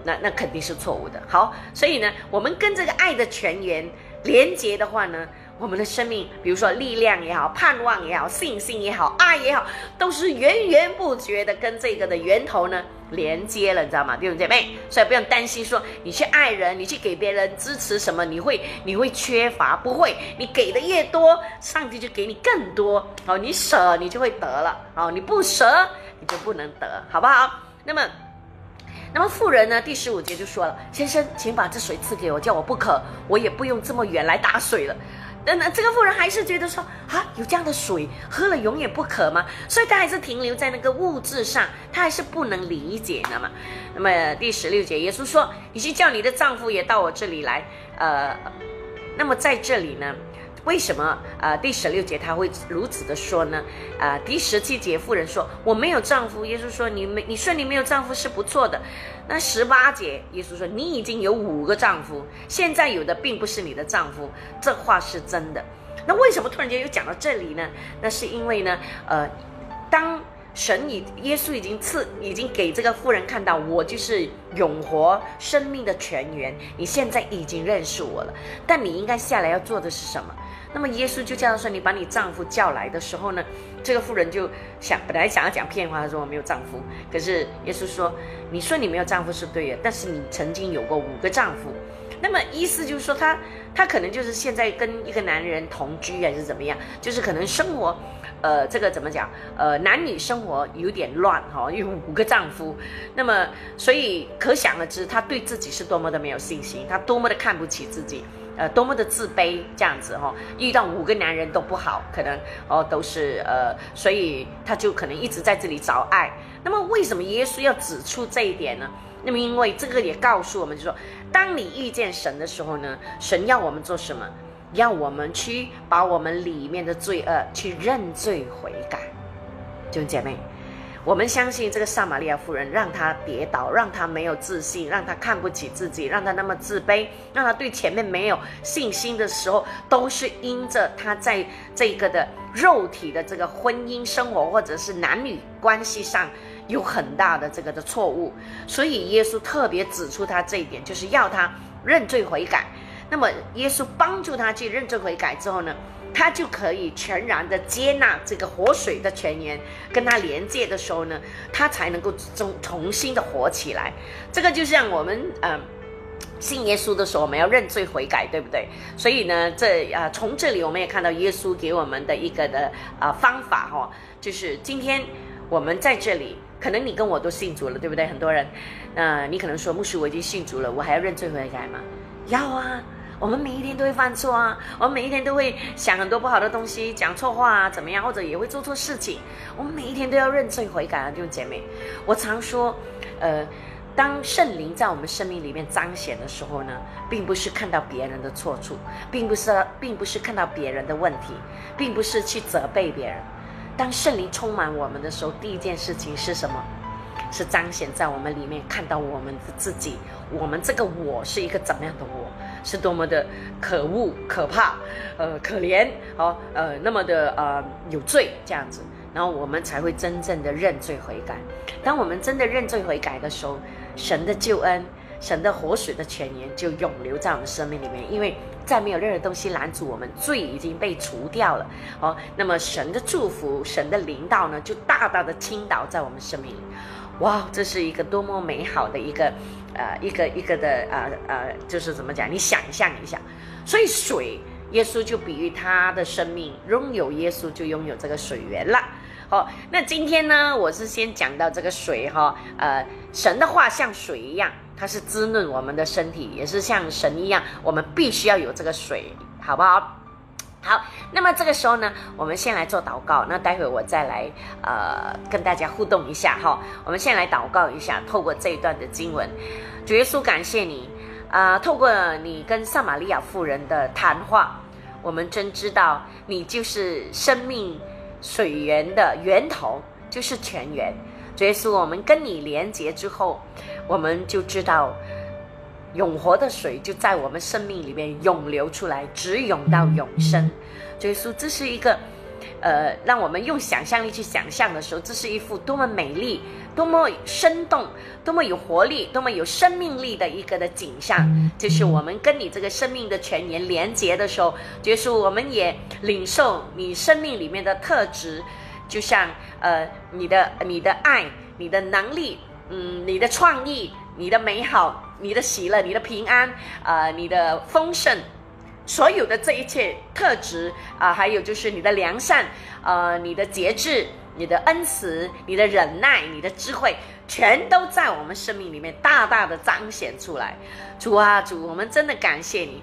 那那肯定是错误的。好，所以呢，我们跟这个爱的泉源连接的话呢。我们的生命，比如说力量也好，盼望也好，信心也好，爱也好，都是源源不绝的跟这个的源头呢连接了，你知道吗，弟兄姐妹？所以不用担心说你去爱人，你去给别人支持什么，你会你会缺乏？不会，你给的越多，上帝就给你更多。哦，你舍你就会得了，哦，你不舍你就不能得，好不好？那么，那么富人呢？第十五节就说了，先生，请把这水赐给我，叫我不渴，我也不用这么远来打水了。那这个妇人还是觉得说啊，有这样的水喝了永远不渴吗？所以她还是停留在那个物质上，她还是不能理解的嘛。那么第十六节，耶稣说：“你去叫你的丈夫也到我这里来。”呃，那么在这里呢？为什么呃第十六节他会如此的说呢？啊，第十七节妇人说我没有丈夫，耶稣说你没你说你没有丈夫是不错的。那十八节耶稣说你已经有五个丈夫，现在有的并不是你的丈夫，这话是真的。那为什么突然间又讲到这里呢？那是因为呢，呃，当。神已，耶稣已经赐，已经给这个妇人看到，我就是永活生命的泉源。你现在已经认识我了，但你应该下来要做的是什么？那么耶稣就叫他说：“你把你丈夫叫来的时候呢，这个妇人就想，本来想要讲骗话，她说我没有丈夫。可是耶稣说：你说你没有丈夫是对的，但是你曾经有过五个丈夫。那么意思就是说，他他可能就是现在跟一个男人同居还是怎么样，就是可能生活。”呃，这个怎么讲？呃，男女生活有点乱哈，有五个丈夫，那么所以可想而知，她对自己是多么的没有信心，她多么的看不起自己，呃，多么的自卑这样子哈。遇到五个男人都不好，可能哦都是呃，所以他就可能一直在这里找爱。那么为什么耶稣要指出这一点呢？那么因为这个也告诉我们，就说当你遇见神的时候呢，神要我们做什么？要我们去把我们里面的罪恶去认罪悔改，弟兄姐妹，我们相信这个撒玛利亚夫人让她跌倒，让她没有自信，让她看不起自己，让她那么自卑，让她对前面没有信心的时候，都是因着她在这个的肉体的这个婚姻生活或者是男女关系上有很大的这个的错误，所以耶稣特别指出她这一点，就是要她认罪悔改。那么，耶稣帮助他去认罪悔改之后呢，他就可以全然的接纳这个活水的泉源，跟他连接的时候呢，他才能够重重新的活起来。这个就像我们嗯信耶稣的时候，我们要认罪悔改，对不对？所以呢，这啊从这里我们也看到耶稣给我们的一个的啊方法哈，就是今天我们在这里，可能你跟我都信主了，对不对？很多人，那你可能说牧师我已经信主了，我还要认罪悔改吗？要啊。我们每一天都会犯错啊，我们每一天都会想很多不好的东西，讲错话啊，怎么样，或者也会做错事情。我们每一天都要认罪悔改啊，弟兄姐妹。我常说，呃，当圣灵在我们生命里面彰显的时候呢，并不是看到别人的错处，并不是，并不是看到别人的问题，并不是去责备别人。当圣灵充满我们的时候，第一件事情是什么？是彰显在我们里面，看到我们的自己，我们这个我是一个怎么样的我，是多么的可恶、可怕，呃，可怜，好，呃，那么的呃有罪这样子，然后我们才会真正的认罪悔改。当我们真的认罪悔改的时候，神的救恩、神的活水的泉源就永留在我们生命里面，因为再没有任何东西拦阻我们，罪已经被除掉了。好，那么神的祝福、神的领导呢，就大大的倾倒在我们生命里。哇，这是一个多么美好的一个，呃，一个一个的，呃呃，就是怎么讲？你想象一下，所以水，耶稣就比喻他的生命，拥有耶稣就拥有这个水源了。好，那今天呢，我是先讲到这个水哈，呃，神的话像水一样，它是滋润我们的身体，也是像神一样，我们必须要有这个水，好不好？好，那么这个时候呢，我们先来做祷告。那待会我再来呃跟大家互动一下哈。我们先来祷告一下，透过这一段的经文，主耶稣感谢你啊，透过你跟撒玛利亚妇人的谈话，我们真知道你就是生命水源的源头，就是泉源。主耶稣，我们跟你连接之后，我们就知道永活的水就在我们生命里面涌流出来，直涌到永生。耶稣，这是一个，呃，让我们用想象力去想象的时候，这是一幅多么美丽、多么生动、多么有活力、多么有生命力的一个的景象。就是我们跟你这个生命的全年连接的时候，耶稣，我们也领受你生命里面的特质，就像呃，你的、你的爱、你的能力，嗯，你的创意、你的美好。你的喜乐，你的平安，呃，你的丰盛，所有的这一切特质啊，还有就是你的良善，呃，你的节制，你的恩慈，你的忍耐，你的智慧，全都在我们生命里面大大的彰显出来。主啊，主，我们真的感谢你，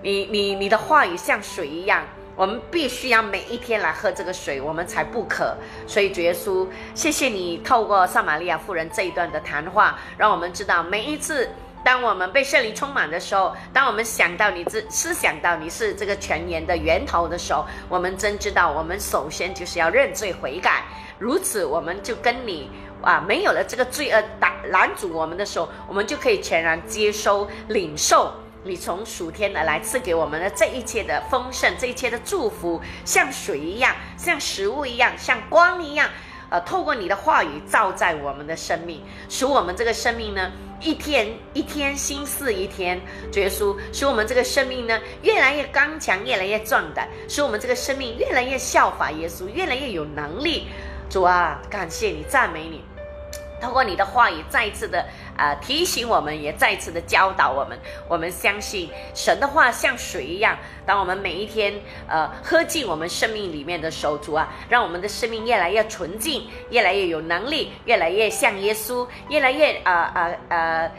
你你你的话语像水一样。我们必须要每一天来喝这个水，我们才不渴。所以主耶稣，谢谢你透过撒玛利亚妇人这一段的谈话，让我们知道每一次当我们被圣灵充满的时候，当我们想到你这思想到你是这个全年的源头的时候，我们真知道我们首先就是要认罪悔改。如此，我们就跟你啊没有了这个罪恶打拦阻我们的时候，我们就可以全然接收领受。你从属天而来赐给我们的这一切的丰盛，这一切的祝福，像水一样，像食物一样，像光一样，呃，透过你的话语照在我们的生命，使我们这个生命呢，一天一天心似一天。耶稣，使我们这个生命呢，越来越刚强，越来越壮胆，使我们这个生命越来越效法耶稣，越来越有能力。主啊，感谢你，赞美你。透过你的话语，再一次的啊提醒我们，也再次的教导我们。我们相信神的话像水一样，当我们每一天呃喝进我们生命里面的手足啊，让我们的生命越来越纯净，越来越有能力，越来越像耶稣，越来越啊啊啊。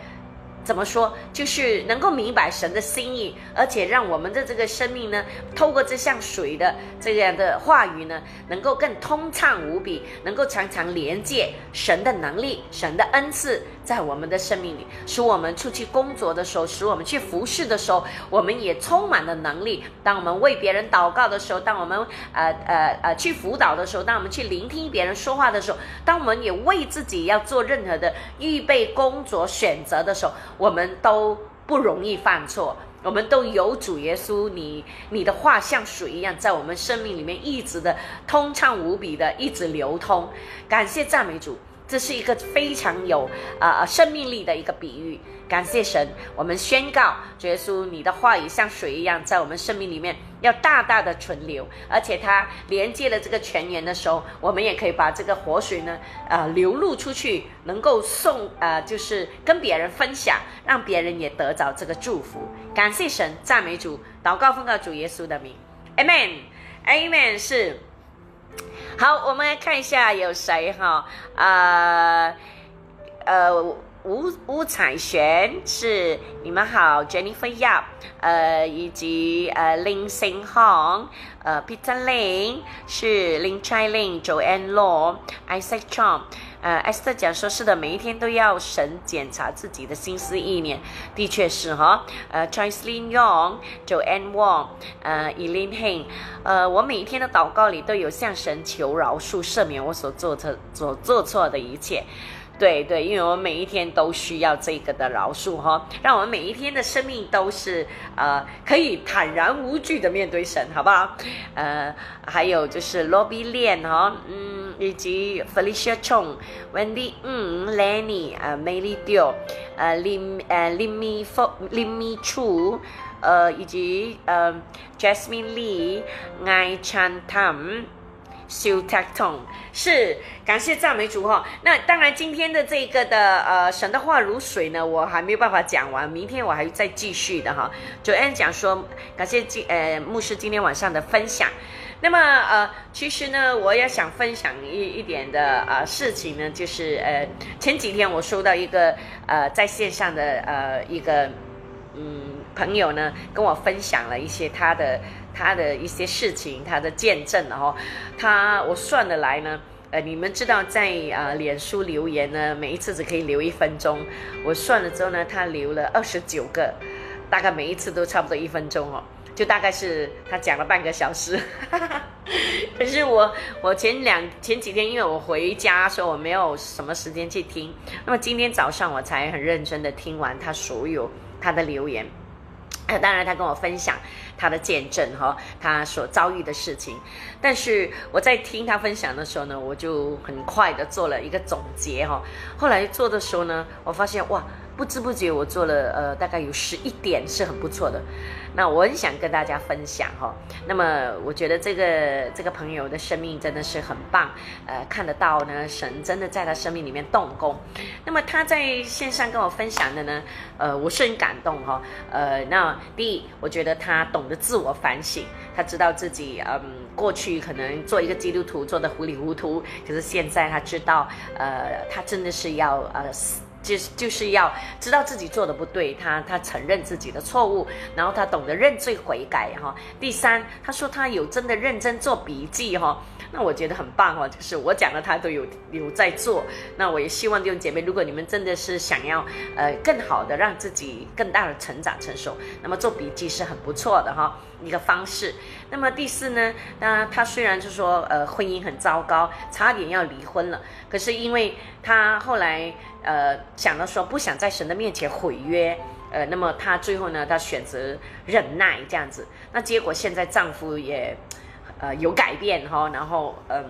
怎么说？就是能够明白神的心意，而且让我们的这个生命呢，透过这像水的这样的话语呢，能够更通畅无比，能够常常连接神的能力、神的恩赐在我们的生命里，使我们出去工作的时候，使我们去服侍的时候，我们也充满了能力。当我们为别人祷告的时候，当我们呃呃呃去辅导的时候，当我们去聆听别人说话的时候，当我们也为自己要做任何的预备工作选择的时候。我们都不容易犯错，我们都有主耶稣，你你的话像水一样，在我们生命里面一直的通畅无比的一直流通。感谢赞美主。这是一个非常有啊生命力的一个比喻，感谢神，我们宣告，耶稣，你的话语像水一样，在我们生命里面要大大的存留，而且它连接了这个泉源的时候，我们也可以把这个活水呢，呃，流露出去，能够送啊，就是跟别人分享，让别人也得着这个祝福。感谢神，赞美主，祷告奉告主耶稣的名，Amen，Amen 是。好，我们来看一下有谁哈？呃呃，吴吴彩璇是你们好，Jennifer Yap，呃，以及呃林星航，呃，Peter Lin 是林 Chai Lin，Joanne Law，Isaac Chong。呃艾斯特讲说是的，每一天都要神检查自己的心思意念，的确是哈。呃 t r a n s l i n Yong，Joanne Wong，呃，Eileen Hing，呃，我每一天的祷告里都有向神求饶恕、赦免我所做的、所做错的一切。对对，因为我们每一天都需要这个的饶恕哈，让我们每一天的生命都是呃可以坦然无惧的面对神，好不好？呃，还有就是 Lobby Lian 哈，嗯，以及 Felicia Chong、Wendy 嗯、Lenny 呃、Melly Dio 呃、Lim 呃 Limmy For Limmy Chu 呃以及呃 Jasmine Lee、Ngai Chan Tam。修泰通是感谢赞美主哈。那当然，今天的这个的呃神的话如水呢，我还没有办法讲完，明天我还再继续的哈。主安讲说，感谢今呃牧师今天晚上的分享。那么呃，其实呢，我也想分享一一点的呃事情呢，就是呃前几天我收到一个呃在线上的呃一个嗯朋友呢跟我分享了一些他的。他的一些事情，他的见证，哦他我算得来呢，呃，你们知道在啊脸书留言呢，每一次只可以留一分钟，我算了之后呢，他留了二十九个，大概每一次都差不多一分钟哦，就大概是他讲了半个小时。可是我我前两前几天因为我回家，所以我没有什么时间去听，那么今天早上我才很认真的听完他所有。他的留言。呃，当然他跟我分享他的见证哈，他所遭遇的事情。但是我在听他分享的时候呢，我就很快的做了一个总结哈。后来做的时候呢，我发现哇。不知不觉，我做了呃，大概有十一点，是很不错的。那我很想跟大家分享哈。那么我觉得这个这个朋友的生命真的是很棒，呃，看得到呢，神真的在他生命里面动工。那么他在线上跟我分享的呢，呃，我是很感动哈。呃，那第一，我觉得他懂得自我反省，他知道自己嗯，过去可能做一个基督徒做的糊里糊涂，可是现在他知道，呃，他真的是要呃。就是就是要知道自己做的不对，他他承认自己的错误，然后他懂得认罪悔改哈。第三，他说他有真的认真做笔记哈，那我觉得很棒哦，就是我讲的他都有有在做。那我也希望弟兄姐妹，如果你们真的是想要呃更好的让自己更大的成长成熟，那么做笔记是很不错的哈。一个方式。那么第四呢？那他虽然就说，呃，婚姻很糟糕，差点要离婚了。可是因为他后来，呃，想到说不想在神的面前毁约，呃，那么他最后呢，他选择忍耐这样子。那结果现在丈夫也，呃，有改变哈，然后嗯。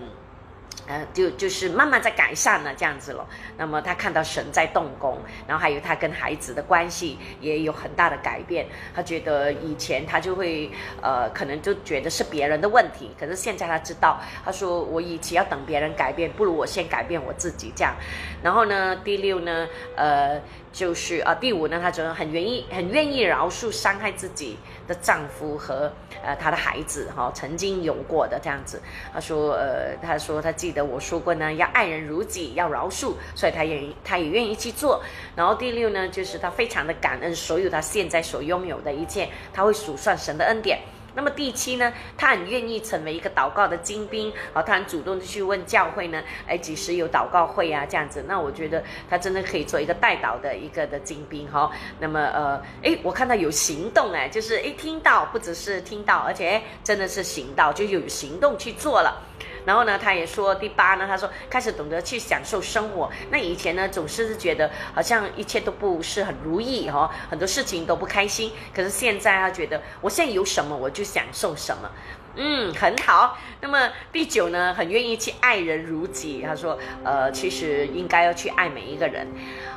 呃，就就是慢慢在改善了这样子了。那么他看到神在动工，然后还有他跟孩子的关系也有很大的改变。他觉得以前他就会呃，可能就觉得是别人的问题，可是现在他知道，他说我与其要等别人改变，不如我先改变我自己这样。然后呢，第六呢，呃。就是啊，第五呢，她觉得很愿意，很愿意饶恕伤害自己的丈夫和呃她的孩子哈，曾经有过的这样子。她说呃，她说她记得我说过呢，要爱人如己，要饶恕，所以她也她也愿意去做。然后第六呢，就是她非常的感恩所有她现在所拥有的一切，她会数算神的恩典。那么第七呢，他很愿意成为一个祷告的精兵，啊，他很主动的去问教会呢，哎，几时有祷告会啊？这样子，那我觉得他真的可以做一个带祷的一个的精兵哈。那么呃，哎，我看到有行动哎，就是哎听到不只是听到，而且哎真的是行道，就有行动去做了。然后呢，他也说第八呢，他说开始懂得去享受生活。那以前呢，总是觉得好像一切都不是很如意哈，很多事情都不开心。可是现在他觉得，我现在有什么我就享受什么。嗯，很好。那么第九呢，很愿意去爱人如己。他说，呃，其实应该要去爱每一个人，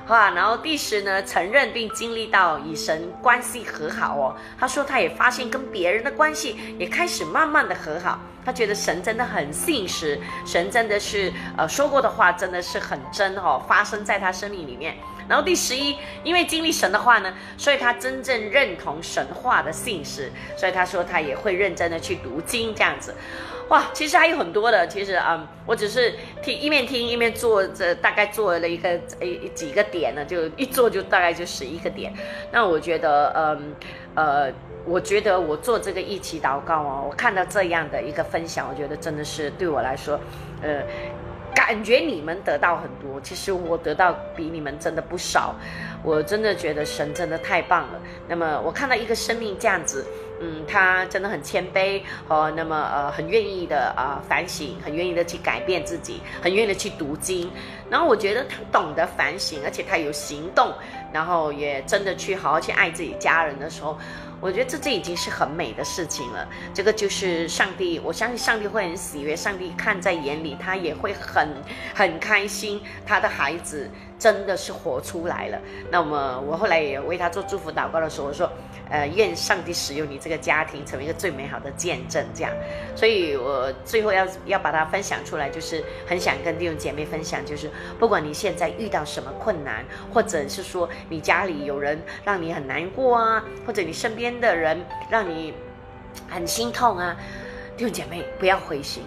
好吧？然后第十呢，承认并经历到与神关系和好哦。他说，他也发现跟别人的关系也开始慢慢的和好。他觉得神真的很信实，神真的是呃说过的话真的是很真哦，发生在他生命里面。然后第十一，因为经历神的话呢，所以他真正认同神话的信实，所以他说他也会认真的去读经这样子。哇，其实还有很多的，其实啊，我只是听一面听一面做，这大概做了一个诶几个点呢，就一做就大概就十一个点。那我觉得，嗯呃。我觉得我做这个一起祷告哦，我看到这样的一个分享，我觉得真的是对我来说，呃，感觉你们得到很多，其实我得到比你们真的不少。我真的觉得神真的太棒了。那么我看到一个生命这样子，嗯，他真的很谦卑哦，那么呃，很愿意的啊反省，很愿意的去改变自己，很愿意的去读经。然后我觉得他懂得反省，而且他有行动，然后也真的去好好去爱自己家人的时候。我觉得这这已经是很美的事情了。这个就是上帝，我相信上帝会很喜悦，上帝看在眼里，他也会很很开心，他的孩子。真的是活出来了。那么我后来也为他做祝福祷告的时候，我说，呃，愿上帝使用你这个家庭成为一个最美好的见证，这样。所以我最后要要把它分享出来，就是很想跟弟兄姐妹分享，就是不管你现在遇到什么困难，或者是说你家里有人让你很难过啊，或者你身边的人让你很心痛啊，弟兄姐妹不要灰心。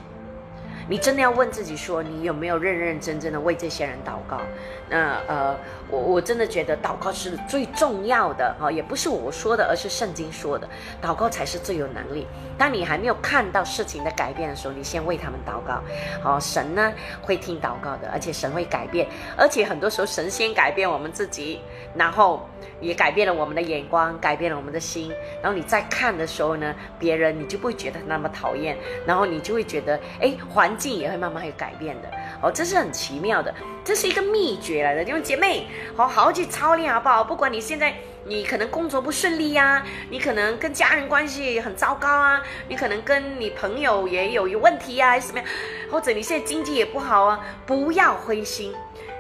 你真的要问自己说，你有没有认认真真的为这些人祷告？那呃，我我真的觉得祷告是最重要的哈，也不是我说的，而是圣经说的，祷告才是最有能力。当你还没有看到事情的改变的时候，你先为他们祷告。好，神呢会听祷告的，而且神会改变，而且很多时候神先改变我们自己，然后也改变了我们的眼光，改变了我们的心。然后你在看的时候呢，别人你就不会觉得那么讨厌，然后你就会觉得，哎，环境也会慢慢会改变的。哦，这是很奇妙的，这是一个秘诀来的。因为姐妹，好好去操练好不好？不管你现在你可能工作不顺利呀，你可能跟家人关系很糟糕啊，你可能跟你朋友也有有问题呀，还是什么样？或者你现在经济也不好啊，不要灰心，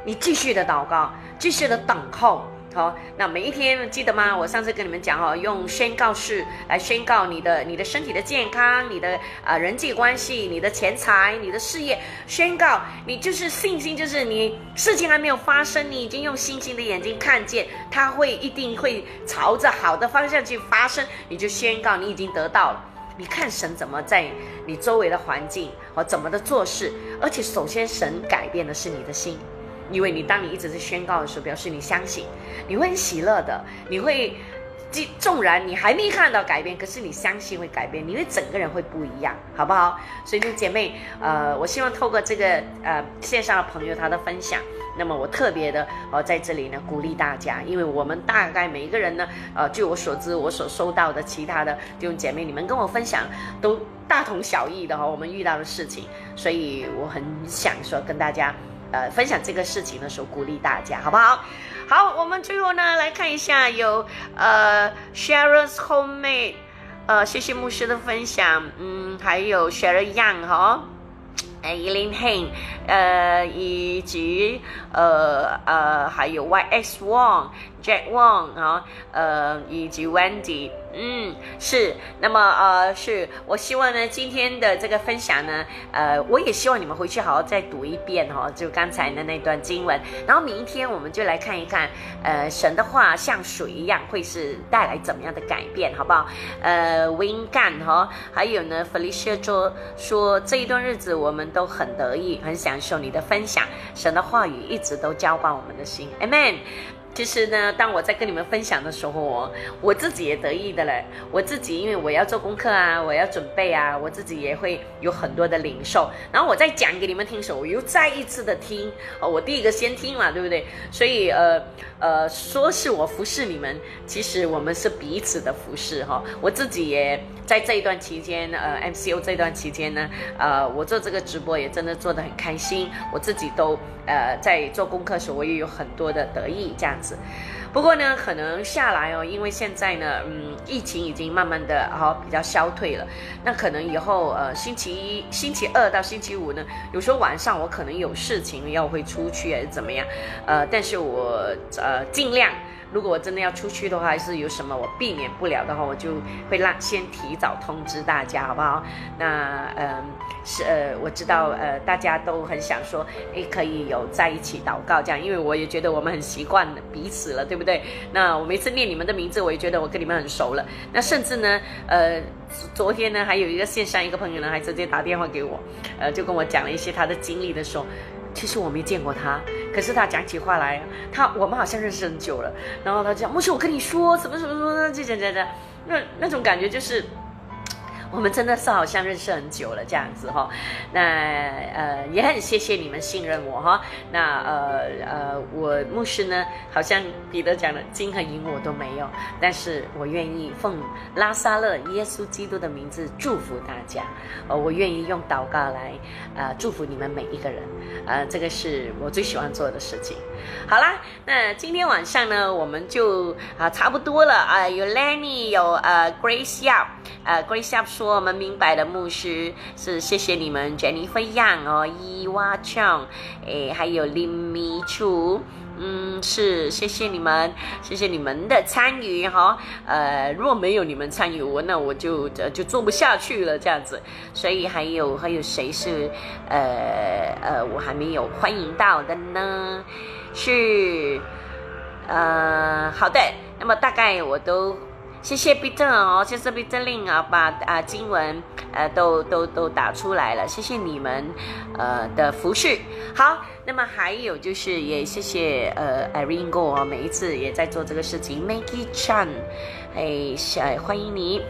你继续的祷告，继续的等候。好，那每一天记得吗？我上次跟你们讲哦，用宣告式来宣告你的、你的身体的健康，你的啊人际关系，你的钱财，你的事业，宣告你就是信心，就是你事情还没有发生，你已经用星星的眼睛看见，它会一定会朝着好的方向去发生，你就宣告你已经得到了。你看神怎么在你周围的环境和怎么的做事，而且首先神改变的是你的心。因为你当你一直在宣告的时候，表示你相信，你会很喜乐的，你会，即纵然你还没看到改变，可是你相信会改变，你会整个人会不一样，好不好？所以，姐妹，呃，我希望透过这个呃线上的朋友他的分享，那么我特别的呃在这里呢鼓励大家，因为我们大概每一个人呢，呃，据我所知，我所收到的其他的弟兄姐妹，你们跟我分享都大同小异的哈，我们遇到的事情，所以我很想说跟大家。呃，分享这个事情的时候，鼓励大家，好不好？好，我们最后呢，来看一下有呃，Sharon's Homemade，呃，谢谢牧师的分享，嗯，还有 Sharon Young 哈，哎，Eileen Han，呃，以及呃呃，还有 YX Wong Jack Wong 哈，呃，以及 Wendy。嗯，是，那么呃，是我希望呢，今天的这个分享呢，呃，我也希望你们回去好好再读一遍哈，就刚才的那段经文，然后明天我们就来看一看，呃，神的话像水一样，会是带来怎么样的改变，好不好？呃，Win Gan 哈，还有呢，Felicia 说说这一段日子我们都很得意，很享受你的分享，神的话语一直都浇灌我们的心，Amen。其实呢，当我在跟你们分享的时候，我自己也得意的嘞。我自己因为我要做功课啊，我要准备啊，我自己也会有很多的领受。然后我再讲给你们听的时候，我又再一次的听哦。我第一个先听嘛，对不对？所以呃呃，说是我服侍你们，其实我们是彼此的服侍哈。我自己也在这一段期间，呃，MCO 这段期间呢，呃，我做这个直播也真的做得很开心。我自己都呃在做功课时，我也有很多的得意这样子。不过呢，可能下来哦，因为现在呢，嗯，疫情已经慢慢的哈比较消退了。那可能以后呃，星期一、星期二到星期五呢，有时候晚上我可能有事情要会出去还是怎么样，呃，但是我呃尽量。如果我真的要出去的话，还是有什么我避免不了的话，我就会让先提早通知大家，好不好？那嗯，是呃，我知道呃，大家都很想说，诶，可以有在一起祷告这样，因为我也觉得我们很习惯彼此了，对不对？那我每次念你们的名字，我也觉得我跟你们很熟了。那甚至呢，呃，昨天呢，还有一个线上一个朋友呢，还直接打电话给我，呃，就跟我讲了一些他的经历的时候。其实我没见过他，可是他讲起话来，他我们好像认识很久了。然后他就，莫西，我跟你说，什么什么什么，就讲讲讲，那那种感觉就是。我们真的是好像认识很久了这样子哈，那呃也很谢谢你们信任我哈，那呃呃我牧师呢，好像彼得讲的金和银我都没有，但是我愿意奉拉萨勒耶稣基督的名字祝福大家，呃我愿意用祷告来呃祝福你们每一个人，呃这个是我最喜欢做的事情。好啦，那今天晚上呢我们就啊差不多了啊，有 Lenny 有呃 Grace Yap，呃 Grace Yap。说我们明白的牧师是谢谢你们，Jennifer Yang 哦，伊娃 Chang，哎，还有林米楚，嗯，是谢谢你们，谢谢你们的参与哈，呃，若没有你们参与，我那我就呃就做不下去了这样子，所以还有还有谁是呃呃我还没有欢迎到的呢？是呃好的，那么大概我都。谢谢彼得哦，谢谢彼得令啊，把啊经文呃都都都打出来了，谢谢你们呃的服饰。好，那么还有就是也谢谢呃 Irene Go 哦，每一次也在做这个事情，Maggie Chan，哎，欢迎你，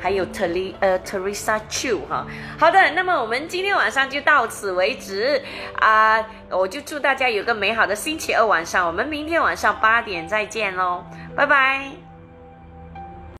还有 Ter 呃 Teresa Chu 哈，好的，那么我们今天晚上就到此为止啊，我就祝大家有个美好的星期二晚上，我们明天晚上八点再见喽。拜拜。